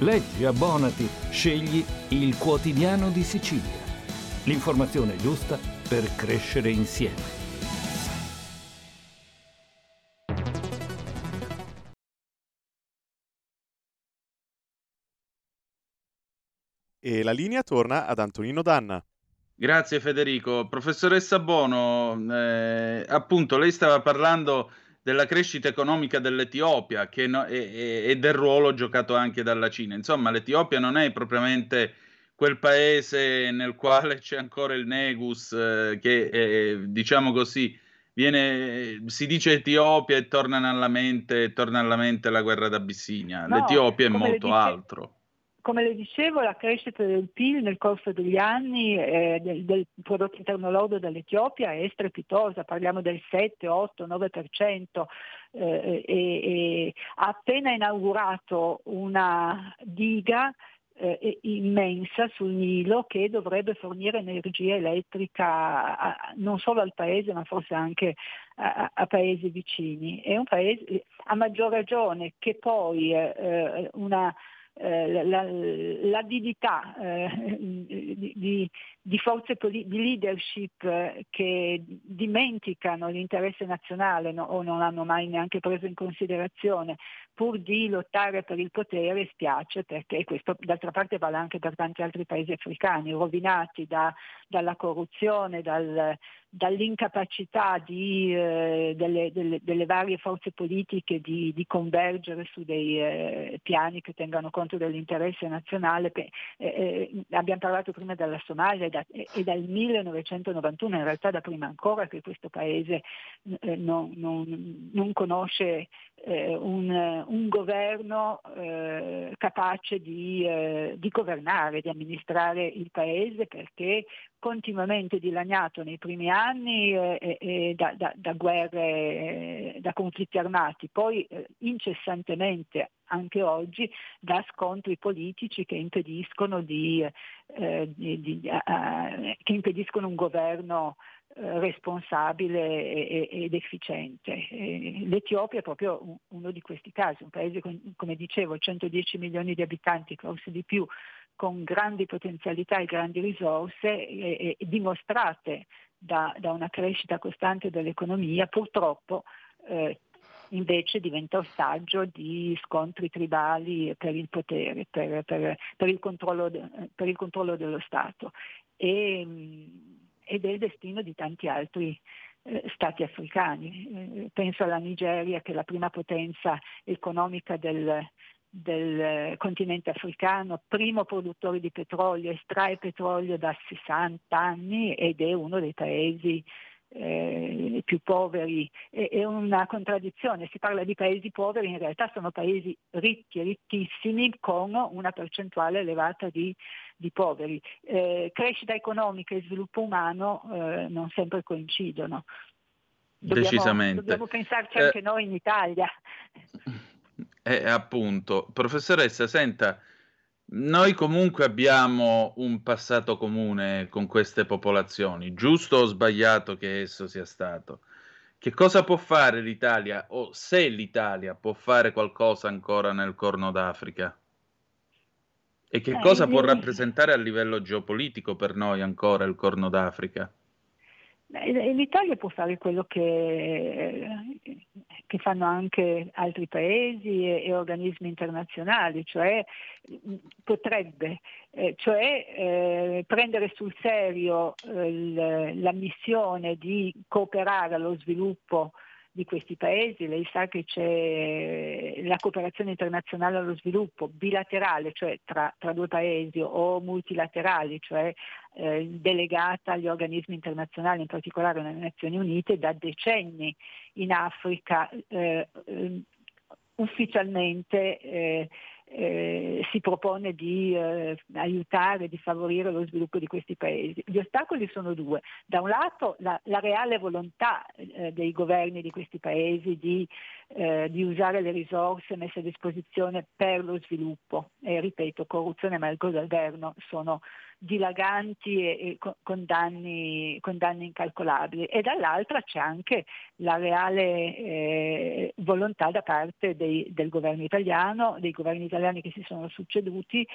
Leggi, abbonati, scegli il quotidiano di Sicilia. L'informazione giusta per crescere insieme.
E la linea torna ad Antonino Danna.
Grazie Federico. Professoressa Bono, eh, appunto lei stava parlando della crescita economica dell'Etiopia che no, e, e, del ruolo giocato anche dalla Cina. Insomma, l'Etiopia non è propriamente quel paese nel quale c'è ancora il Negus, eh, che eh, diciamo così, viene, si dice Etiopia e torna alla mente, torna alla mente la guerra d'Abissinia.
No,
L'Etiopia è molto
dice-
altro.
Come le dicevo, la crescita del PIL nel corso degli anni eh, del, del prodotto interno lordo dell'Etiopia è strepitosa, parliamo del 7, 8, 9%. eh, e, e ha appena inaugurato una diga eh, immensa sul Nilo che dovrebbe fornire energia elettrica a- non solo al paese ma forse anche a, a paesi vicini. È un paese, a maggior ragione che poi eh, eh, una eh, la- l'avidità eh, di, di- forze poli- di leadership eh, che dimenticano l'interesse nazionale no- o non hanno mai neanche preso in considerazione pur di lottare per il potere spiace perché questo d'altra parte vale anche per tanti altri paesi africani rovinati da- dalla corruzione, dal- dall'incapacità di, eh, delle, delle- delle varie forze politiche di, di convergere su dei eh, piani che tengano conto dell'interesse nazionale. Eh, eh, abbiamo parlato prima della Somalia e, da- e dal 1991, in realtà da prima ancora che questo paese eh, non, non- non conosce eh, un, un governo eh, capace di, eh, di governare, di amministrare il paese perché continuamente dilaniato nei primi anni eh, da, da- da guerre, eh, da conflitti armati, poi eh, incessantemente anche oggi da scontri politici che impediscono, di, eh, di- eh, che impediscono un governo responsabile e- e- ed efficiente. Eh, L'Etiopia è proprio un- uno di questi casi, un paese con, come dicevo 110 milioni di abitanti, forse di più, con grandi potenzialità e grandi risorse e, e dimostrate da, da una crescita costante dell'economia, purtroppo eh, invece diventa ostaggio di scontri tribali per il potere, per, per- per il, controllo, per il controllo dello Stato. E, mh, ed è il destino di tanti altri eh, stati africani. Eh, penso alla Nigeria che è la prima potenza economica del, del eh, continente africano, primo produttore di petrolio, estrae petrolio da 60 anni ed è uno dei paesi eh, più poveri. È, è una contraddizione, si parla di paesi poveri, in realtà sono paesi ricchi, ricchissimi, con una percentuale elevata di, di poveri. Eh, crescita economica e sviluppo umano eh, non sempre coincidono. Dobbiamo,
Decisamente.
dobbiamo pensarci
Eh,
anche noi in Italia.
Eh, appunto, professoressa, senta, noi comunque abbiamo un passato comune con queste popolazioni, giusto o sbagliato che esso sia stato. Che cosa può fare l'Italia o se l'Italia può fare qualcosa ancora nel Corno d'Africa? E che
Eh,
cosa può rappresentare a livello geopolitico per noi ancora il Corno d'Africa?
L'Italia può fare quello che, che fanno anche altri paesi e, e organismi internazionali, cioè mh, potrebbe eh, cioè, eh, prendere sul serio eh, la missione di cooperare allo sviluppo di questi paesi. Lei sa che c'è la cooperazione internazionale allo sviluppo bilaterale, cioè tra, tra due paesi, o multilaterali, cioè eh, delegata agli organismi internazionali, in particolare alle Nazioni Unite, da decenni in Africa. eh, eh, ufficialmente eh, eh, si propone di eh, aiutare, di favorire lo sviluppo di questi paesi. Gli ostacoli sono due. Da un lato la, la reale volontà eh, dei governi di questi paesi di, eh, di usare le risorse messe a disposizione per lo sviluppo. E ripeto, corruzione e malgoverno sono dilaganti e, e con, danni, con, danni, incalcolabili. E dall'altra c'è anche la reale eh, volontà da parte dei, del governo italiano, dei governi italiani che si sono succeduti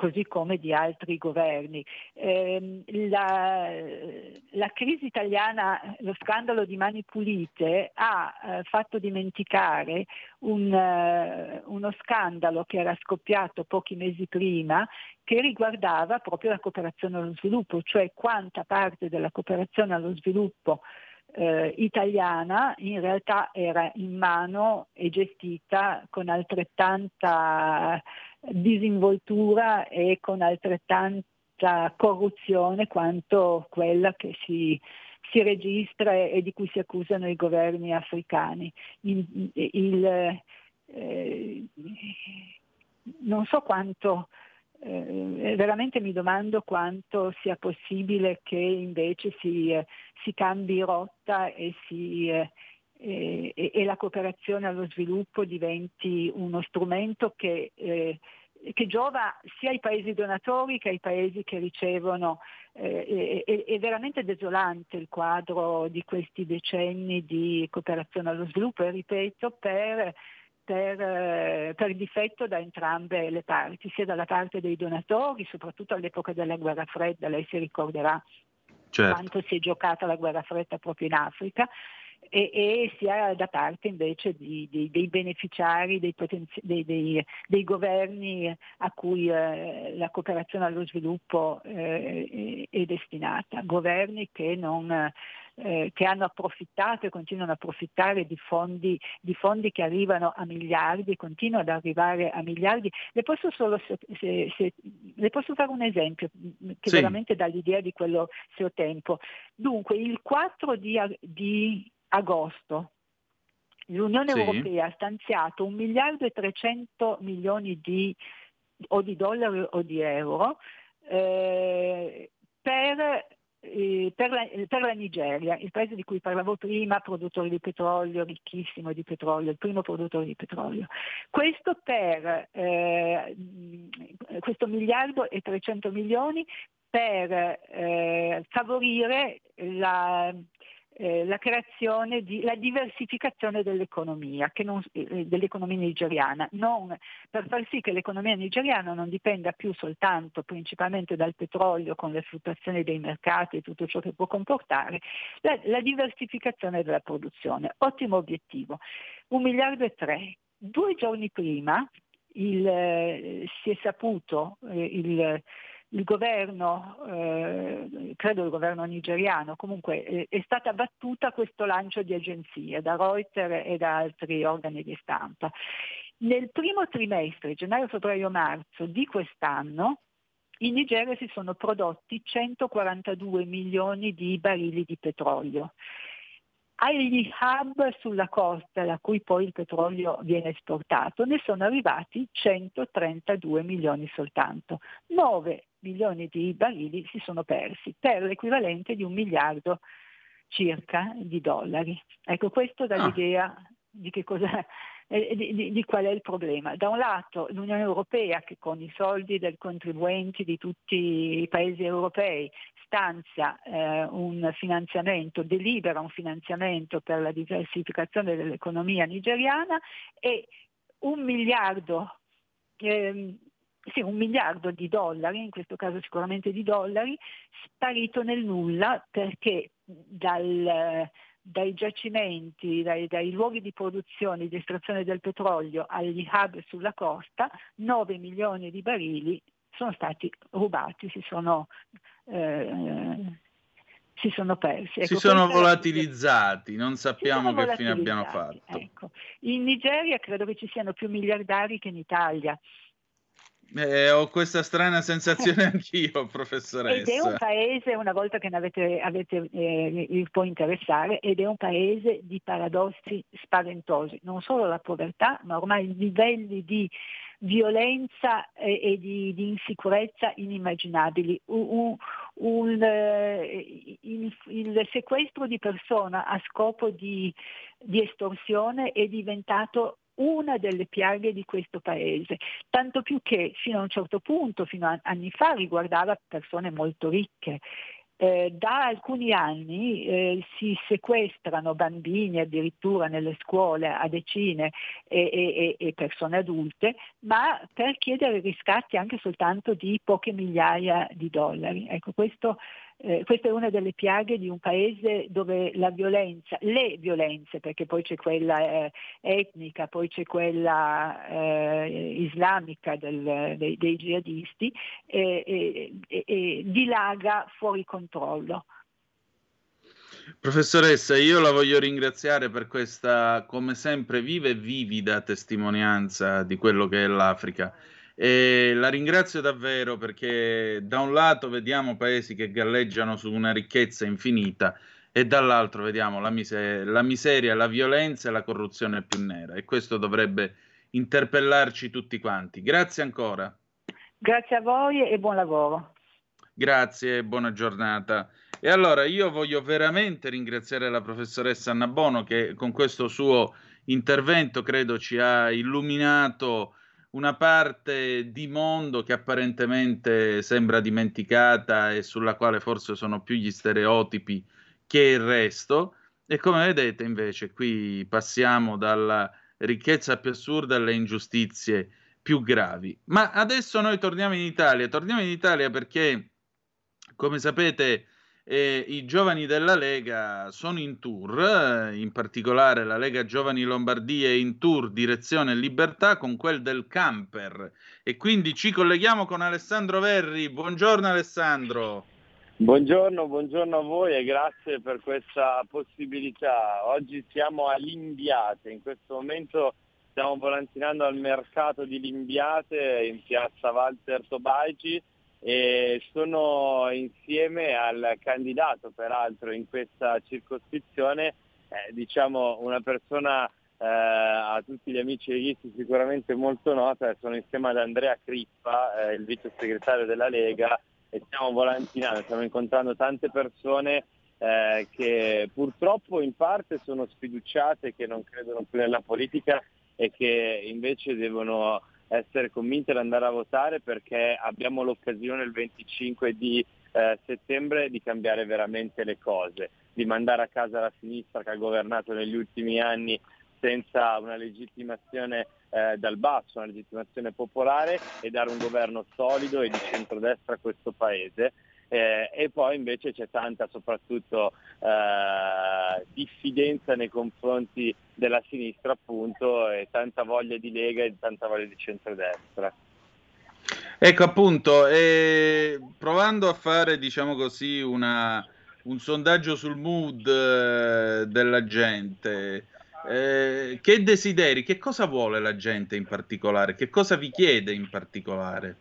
così come di altri governi. Eh, la, la, crisi italiana, lo scandalo di Mani Pulite ha eh, fatto dimenticare un, uh, uno scandalo che era scoppiato pochi mesi prima che riguardava proprio la cooperazione allo sviluppo, cioè quanta parte della cooperazione allo sviluppo eh, italiana in realtà era in mano e gestita con altrettanta disinvoltura e con altrettanta corruzione quanto quella che si, si registra e di cui si accusano i governi africani. Il, il, eh, non so quanto, eh, veramente mi domando quanto sia possibile che invece si, eh, si cambi rotta e si eh, e, e, la cooperazione allo sviluppo diventi uno strumento che, eh, che, giova sia ai paesi donatori che ai paesi che ricevono. Eh, è, è, veramente desolante il quadro di questi decenni di cooperazione allo sviluppo e ripeto per, per, eh, per difetto da entrambe le parti, sia dalla parte dei donatori, soprattutto all'epoca della guerra fredda, lei si ricorderà certo. quanto si è giocata la guerra fredda proprio in Africa, e, e sia da parte invece di, di, dei beneficiari, dei, potenzi- dei, dei, governi a cui eh, la cooperazione allo sviluppo eh, è, è, destinata, governi che, non, eh, che, hanno approfittato e continuano ad approfittare di fondi, di fondi, che arrivano a miliardi, continuano ad arrivare a miliardi. Le posso, solo, se, se, se, le posso fare un esempio che sì. veramente dà l'idea di quello se ho tempo. Dunque, il 4 di, di agosto l'Unione sì. Europea ha stanziato 1 miliardo e 300 milioni di, o di dollari o di euro eh, per, eh, per, la, per, la, Nigeria, il paese di cui parlavo prima, produttore di petrolio, ricchissimo di petrolio, il primo produttore di petrolio. Questo per eh, questo miliardo e 300 milioni per eh, favorire la eh, la creazione di, la diversificazione dell'economia, non, eh, dell'economia nigeriana, non, per far sì che l'economia nigeriana non dipenda più soltanto principalmente dal petrolio con le fluttuazioni dei mercati e tutto ciò che può comportare, la, la diversificazione della produzione. Ottimo obiettivo. Un miliardo e tre. Due giorni prima il, eh, si è saputo, eh, il, il governo, eh, credo il governo nigeriano, comunque eh, è stata battuta questo lancio di agenzie da Reuters e da altri organi di stampa. Nel primo trimestre, gennaio, febbraio, marzo di quest'anno, in Nigeria si sono prodotti 142 milioni di barili di petrolio agli hub sulla costa da cui poi il petrolio viene esportato ne sono arrivati 132 milioni soltanto. 9 milioni di barili si sono persi per l'equivalente di un miliardo circa di dollari. Ecco, questo dà ah. l'idea di che cosa eh, di, di, di, qual è il problema. Da un lato l'Unione Europea che con i soldi del contribuenti di tutti i paesi europei stanzia eh, un finanziamento, delibera un finanziamento per la diversificazione dell'economia nigeriana e un miliardo, eh, sì, un miliardo di dollari, in questo caso sicuramente di dollari, sparito nel nulla perché dal, dai giacimenti, dai, dai, luoghi di produzione di estrazione del petrolio agli hub sulla costa, 9 milioni di barili sono stati rubati, si sono, eh, si sono persi.
Ecco, si sono volatilizzati, non sappiamo che fine abbiano fatto.
Ecco. In Nigeria credo che ci siano più miliardari che in Italia.
Eh, ho questa strana sensazione [laughs] anch'io, professoressa.
Ed è un paese, una volta che ne avete, avete eh, il può interessare, ed è un paese di paradossi spaventosi. Non solo la povertà, ma ormai livelli di violenza e, e di, di, insicurezza inimmaginabili. Un, un, eh, il, il, sequestro di persona a scopo di, di estorsione è diventato una delle piaghe di questo paese, tanto più che fino a un certo punto, fino a anni fa, riguardava persone molto ricche eh, da alcuni anni eh, si sequestrano bambini addirittura nelle scuole a decine e, e, e, persone adulte, ma per chiedere riscatti anche soltanto di poche migliaia di dollari. Ecco, questo eh, questa è una delle piaghe di un paese dove la violenza, le violenze, perché poi c'è quella eh, etnica, poi c'è quella eh, islamica del, dei, dei, jihadisti, dilaga fuori controllo.
Professoressa, io la voglio ringraziare per questa, come sempre, viva e vivida testimonianza di quello che è l'Africa. E la ringrazio davvero perché da un lato vediamo paesi che galleggiano su una ricchezza infinita e dall'altro vediamo la, miser- la miseria, la violenza e la corruzione più nera e questo dovrebbe interpellarci tutti quanti. Grazie ancora.
Grazie a voi e buon lavoro.
Grazie e buona giornata. E allora io voglio veramente ringraziare la professoressa Anna Bono che con questo suo intervento credo ci ha illuminato una parte di mondo che apparentemente sembra dimenticata e sulla quale forse sono più gli stereotipi che il resto. E come vedete, invece, qui passiamo dalla ricchezza più assurda alle ingiustizie più gravi. Ma adesso noi torniamo in Italia. Torniamo in Italia perché, come sapete, e i giovani della Lega sono in tour, in particolare la Lega Giovani Lombardia è in tour direzione libertà con quel del camper e quindi ci colleghiamo con Alessandro Verri. Buongiorno Alessandro.
Buongiorno, buongiorno a voi e grazie per questa possibilità. Oggi siamo a Limbiate, in questo momento stiamo volantinando al mercato di Limbiate in piazza Walter Tobagi e sono insieme al candidato peraltro in questa circoscrizione, eh, diciamo una persona eh, a tutti gli amici leghisti sicuramente molto nota, sono insieme ad Andrea Crippa, eh, il vice segretario della Lega e stiamo volantinando, stiamo incontrando tante persone eh, che purtroppo in parte sono sfiduciate, che non credono più nella politica e che invece devono essere convinti ad andare a votare perché abbiamo l'occasione il 25 di eh, settembre di cambiare veramente le cose, di mandare a casa la sinistra che ha governato negli ultimi anni senza una legittimazione eh, dal basso, una legittimazione popolare e dare un governo solido e di centrodestra a questo Paese eh, e poi invece c'è tanta soprattutto eh, diffidenza nei confronti della sinistra appunto e tanta voglia di Lega e tanta voglia di centrodestra.
Ecco appunto, eh, provando a fare diciamo così una, un sondaggio sul mood eh, della gente, eh, che desideri, che cosa vuole la gente in particolare, che cosa vi chiede in particolare?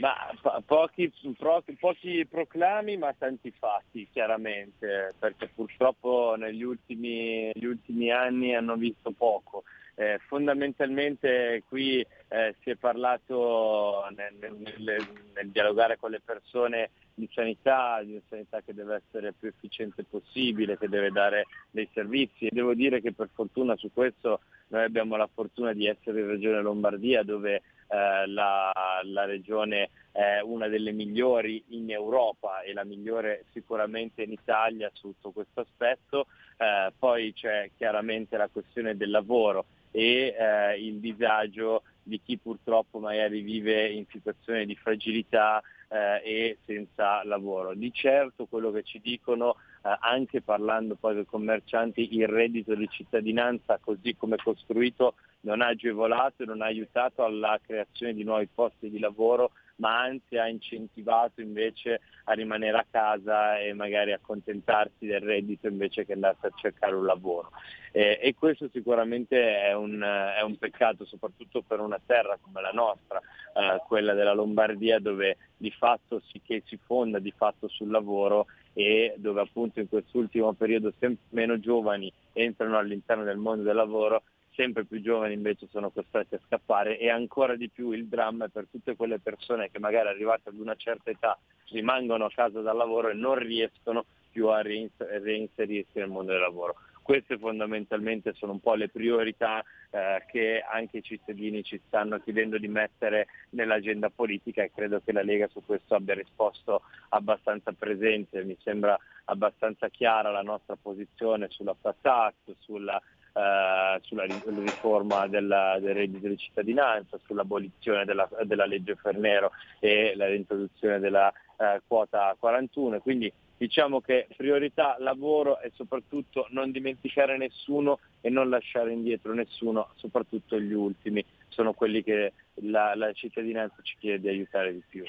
Ma po- pochi, pro- pochi, proclami ma tanti fatti chiaramente, perché purtroppo negli ultimi, ultimi anni hanno visto poco. Eh, fondamentalmente qui eh, si è parlato nel, nel, nel, dialogare con le persone di sanità, di una sanità che deve essere più efficiente possibile, che deve dare dei servizi e devo dire che per fortuna su questo noi abbiamo la fortuna di essere in Regione Lombardia dove eh, la, la, regione è una delle migliori in Europa e la migliore sicuramente in Italia sotto questo aspetto. Eh, poi c'è chiaramente la questione del lavoro e eh, il disagio di chi purtroppo magari vive in situazioni di fragilità eh, e senza lavoro. Di certo quello che ci dicono eh, anche parlando poi con i commercianti il reddito di cittadinanza così come costruito non ha agevolato e non ha aiutato alla creazione di nuovi posti di lavoro ma anzi ha incentivato invece a rimanere a casa e magari accontentarsi del reddito invece che andare a cercare un lavoro. Eh, e questo sicuramente è un, è un, peccato soprattutto per una terra come la nostra, eh, quella della Lombardia dove di fatto si, che si fonda di fatto sul lavoro e dove appunto in quest'ultimo periodo sempre meno giovani entrano all'interno del mondo del lavoro sempre più giovani invece sono costretti a scappare e ancora di più il dramma per tutte quelle persone che magari arrivate ad una certa età rimangono a casa dal lavoro e non riescono più a reinserirsi nel mondo del lavoro. Queste fondamentalmente sono un po' le priorità eh, che anche i cittadini ci stanno chiedendo di mettere nell'agenda politica e credo che la Lega su questo abbia risposto abbastanza presente. Mi sembra abbastanza chiara la nostra posizione sulla flat tax, sulla eh, sulla riforma della, del reddito di cittadinanza, sull'abolizione della, della legge Fernero e l'introduzione della eh, quota 41. Quindi diciamo che priorità lavoro e soprattutto non dimenticare nessuno e non lasciare indietro nessuno, soprattutto gli ultimi, sono quelli che la, la cittadinanza ci chiede di aiutare di più.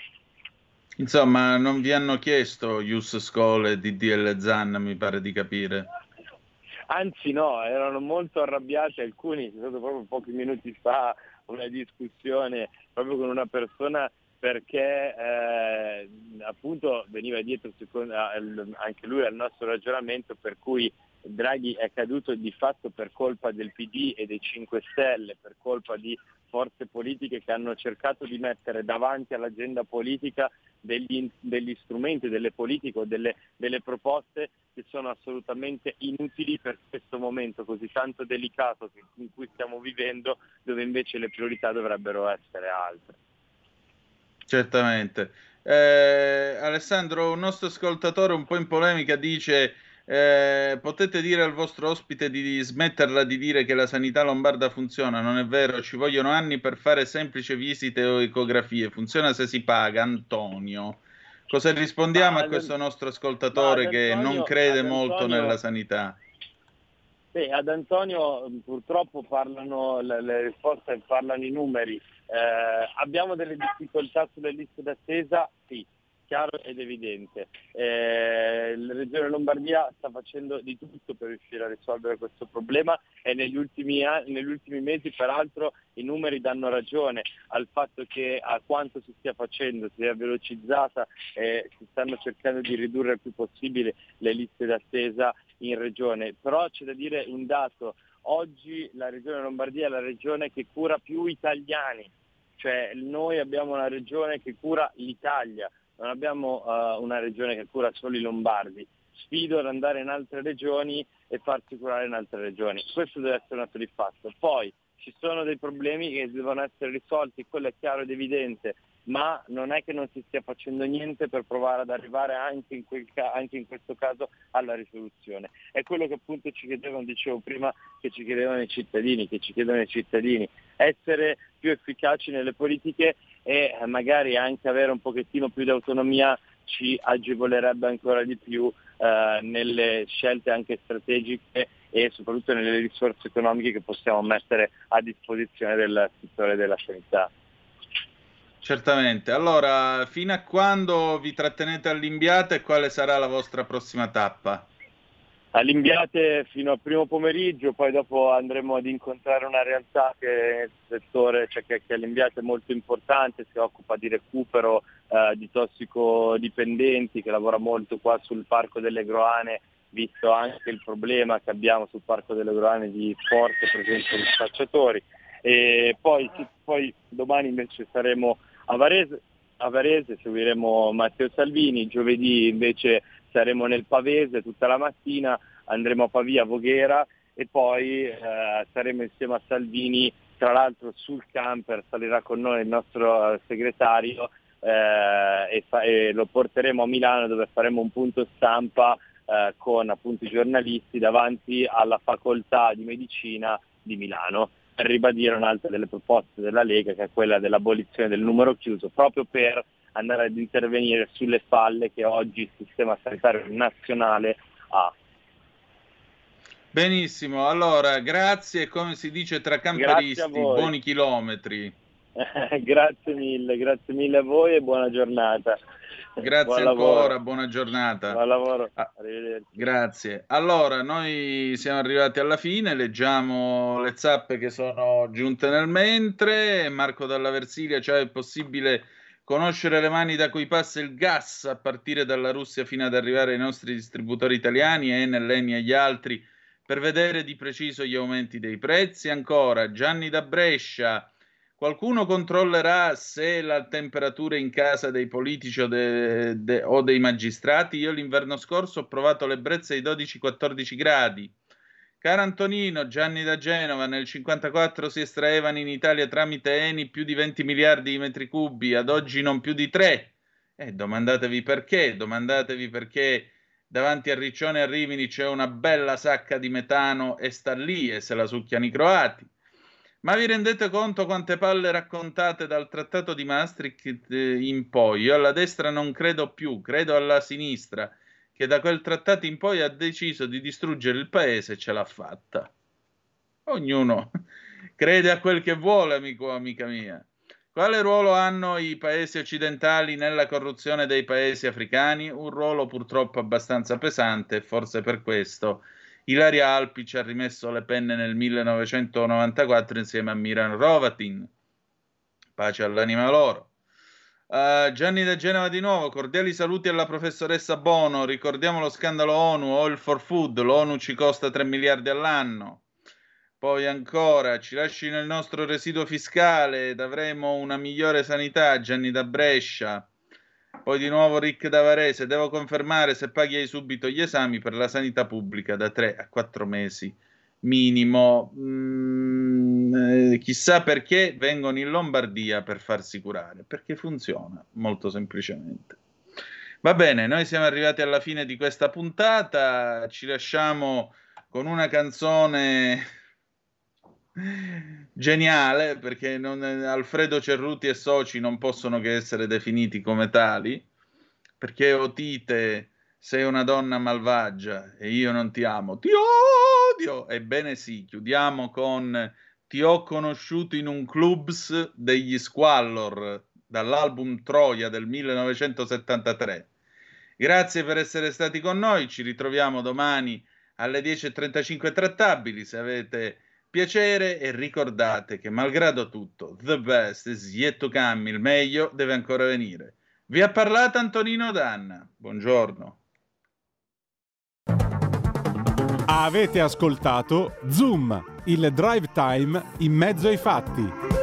Insomma, non vi hanno chiesto Ius Scole e DDL Zan, mi pare di capire.
Anzi no, erano molto arrabbiati alcuni, c'è stato proprio pochi minuti fa una discussione proprio con una persona perché eh, appunto veniva dietro secondo, anche lui al nostro ragionamento per cui Draghi è caduto di fatto per colpa del PD e dei 5 Stelle, per colpa di forze politiche che hanno cercato di mettere davanti all'agenda politica degli, degli strumenti, delle politiche o delle, delle, proposte che sono assolutamente inutili per questo momento così tanto delicato in cui stiamo vivendo, dove invece le priorità dovrebbero essere altre.
Certamente. Eh, Alessandro, un nostro ascoltatore un po' in polemica dice eh, potete dire al vostro ospite di smetterla di dire che la sanità lombarda funziona, non è vero, ci vogliono anni per fare semplici visite o ecografie, funziona se si paga, Antonio. Cosa rispondiamo ma, a questo nostro ascoltatore Antonio, che non crede molto Antonio, nella sanità?
Beh, ad Antonio purtroppo parlano le, le risposte, parlano i numeri. Eh, abbiamo delle difficoltà sulle liste d'attesa? Sì, chiaro ed evidente. Eh, la Regione Lombardia sta facendo di tutto per riuscire a risolvere questo problema e negli ultimi, negli ultimi mesi peraltro i numeri danno ragione al fatto che a quanto si stia facendo, si è velocizzata e si stanno cercando di ridurre il più possibile le liste d'attesa in regione. Però c'è da dire un dato, oggi la Regione Lombardia è la regione che cura più italiani, cioè noi abbiamo una regione che cura l'Italia, non abbiamo uh, una regione che cura solo i lombardi. Sfido ad andare in altre regioni e farsi curare in altre regioni. Questo deve essere un atto di fatto. Poi ci sono dei problemi che devono essere risolti, quello è chiaro ed evidente, ma non è che non si stia facendo niente per provare ad arrivare anche in, ca- anche in, questo caso alla risoluzione. È quello che appunto ci chiedevano, dicevo prima, che ci chiedevano i cittadini, che ci chiedono i cittadini, essere più efficaci nelle politiche e magari anche avere un pochettino più di autonomia ci agevolerebbe ancora di più eh, nelle scelte anche strategiche e soprattutto nelle risorse economiche che possiamo mettere a disposizione del settore della sanità.
Certamente. Allora, fino a quando vi trattenete all'Imbiate e quale sarà la vostra prossima tappa?
All'Imbiate fino al primo pomeriggio, poi dopo andremo ad incontrare una realtà che nel settore, cioè che, che all'Imbiate è molto importante, si occupa di recupero eh, di tossicodipendenti, che lavora molto qua sul Parco delle Groane, visto anche il problema che abbiamo sul Parco delle Groane di forte presenza di spacciatori. E poi, poi domani invece saremo a Varese, a Varese seguiremo Matteo Salvini, giovedì invece saremo nel Pavese tutta la mattina, andremo a Pavia, Voghera e poi eh, saremo insieme a Salvini, tra l'altro sul camper salirà con noi il nostro segretario eh, e, fa- e, lo porteremo a Milano dove faremo un punto stampa eh, con appunto i giornalisti davanti alla facoltà di medicina di Milano per ribadire un'altra delle proposte della Lega che è quella dell'abolizione del numero chiuso, proprio per andare ad intervenire sulle falle che oggi il sistema sanitario nazionale ha.
Benissimo, allora grazie, come si dice tra camperisti, buoni chilometri. [laughs]
grazie mille, grazie mille a voi e buona giornata.
Grazie Buon ancora, lavoro. buona giornata.
Buon lavoro,
ah, Grazie. Allora, noi siamo arrivati alla fine, leggiamo le zappe che sono giunte nel mentre. Marco Dalla Versilia, cioè è possibile conoscere le mani da cui passa il gas a partire dalla Russia fino ad arrivare ai nostri distributori italiani, Enel, Eni e gli altri, per vedere di preciso gli aumenti dei prezzi. Ancora, Gianni da Brescia Qualcuno controllerà se la temperatura in casa dei politici o, de, de, o dei magistrati? Io l'inverno scorso ho provato l'ebbrezza ai 12-14 gradi. Caro Antonino, Gianni da Genova, nel 1954 si estraevano in Italia tramite Eni più di 20 miliardi di metri cubi, ad oggi non più di 3. Eh, domandatevi perché, domandatevi perché davanti a Riccione a Rimini c'è una bella sacca di metano e sta lì e se la succhiano i croati. Ma vi rendete conto quante palle raccontate dal trattato di Maastricht eh, in poi? Io alla destra non credo più, credo alla sinistra, che da quel trattato in poi ha deciso di distruggere il paese e ce l'ha fatta. Ognuno [laughs] crede a quel che vuole, amico, amica mia. Quale ruolo hanno i paesi occidentali nella corruzione dei paesi africani? Un ruolo purtroppo abbastanza pesante forse per questo Ilaria Alpi ci ha rimesso le penne nel 1994 insieme a Miran Rovatin. Pace all'anima loro. Uh, Gianni da Genova di nuovo, cordiali saluti alla professoressa Bono, ricordiamo lo scandalo ONU, Oil for Food, l'ONU ci costa 3 miliardi all'anno. Poi ancora, ci lasci nel nostro residuo fiscale ed avremo una migliore sanità, Gianni da Brescia. Poi di nuovo Rick da Varese, devo confermare se paghi subito gli esami per la sanità pubblica da 3 a 4 mesi minimo. Mm, eh, chissà perché vengono in Lombardia per farsi curare, perché funziona molto semplicemente. Va bene, noi siamo arrivati alla fine di questa puntata, ci lasciamo con una canzone geniale perché non, Alfredo Cerruti e soci non possono che essere definiti come tali perché Otite sei una donna malvagia e io non ti amo ti odio! Ebbene sì chiudiamo con ti ho conosciuto in un clubs degli Squallor dall'album Troia del 1973 grazie per essere stati con noi ci ritroviamo domani alle 10.35 trattabili se avete piacere e ricordate che malgrado tutto, the best is yet to come, il meglio deve ancora venire. Vi ha parlato Antonino Danna. Buongiorno.
Avete ascoltato Zoom, il drive time in mezzo ai fatti.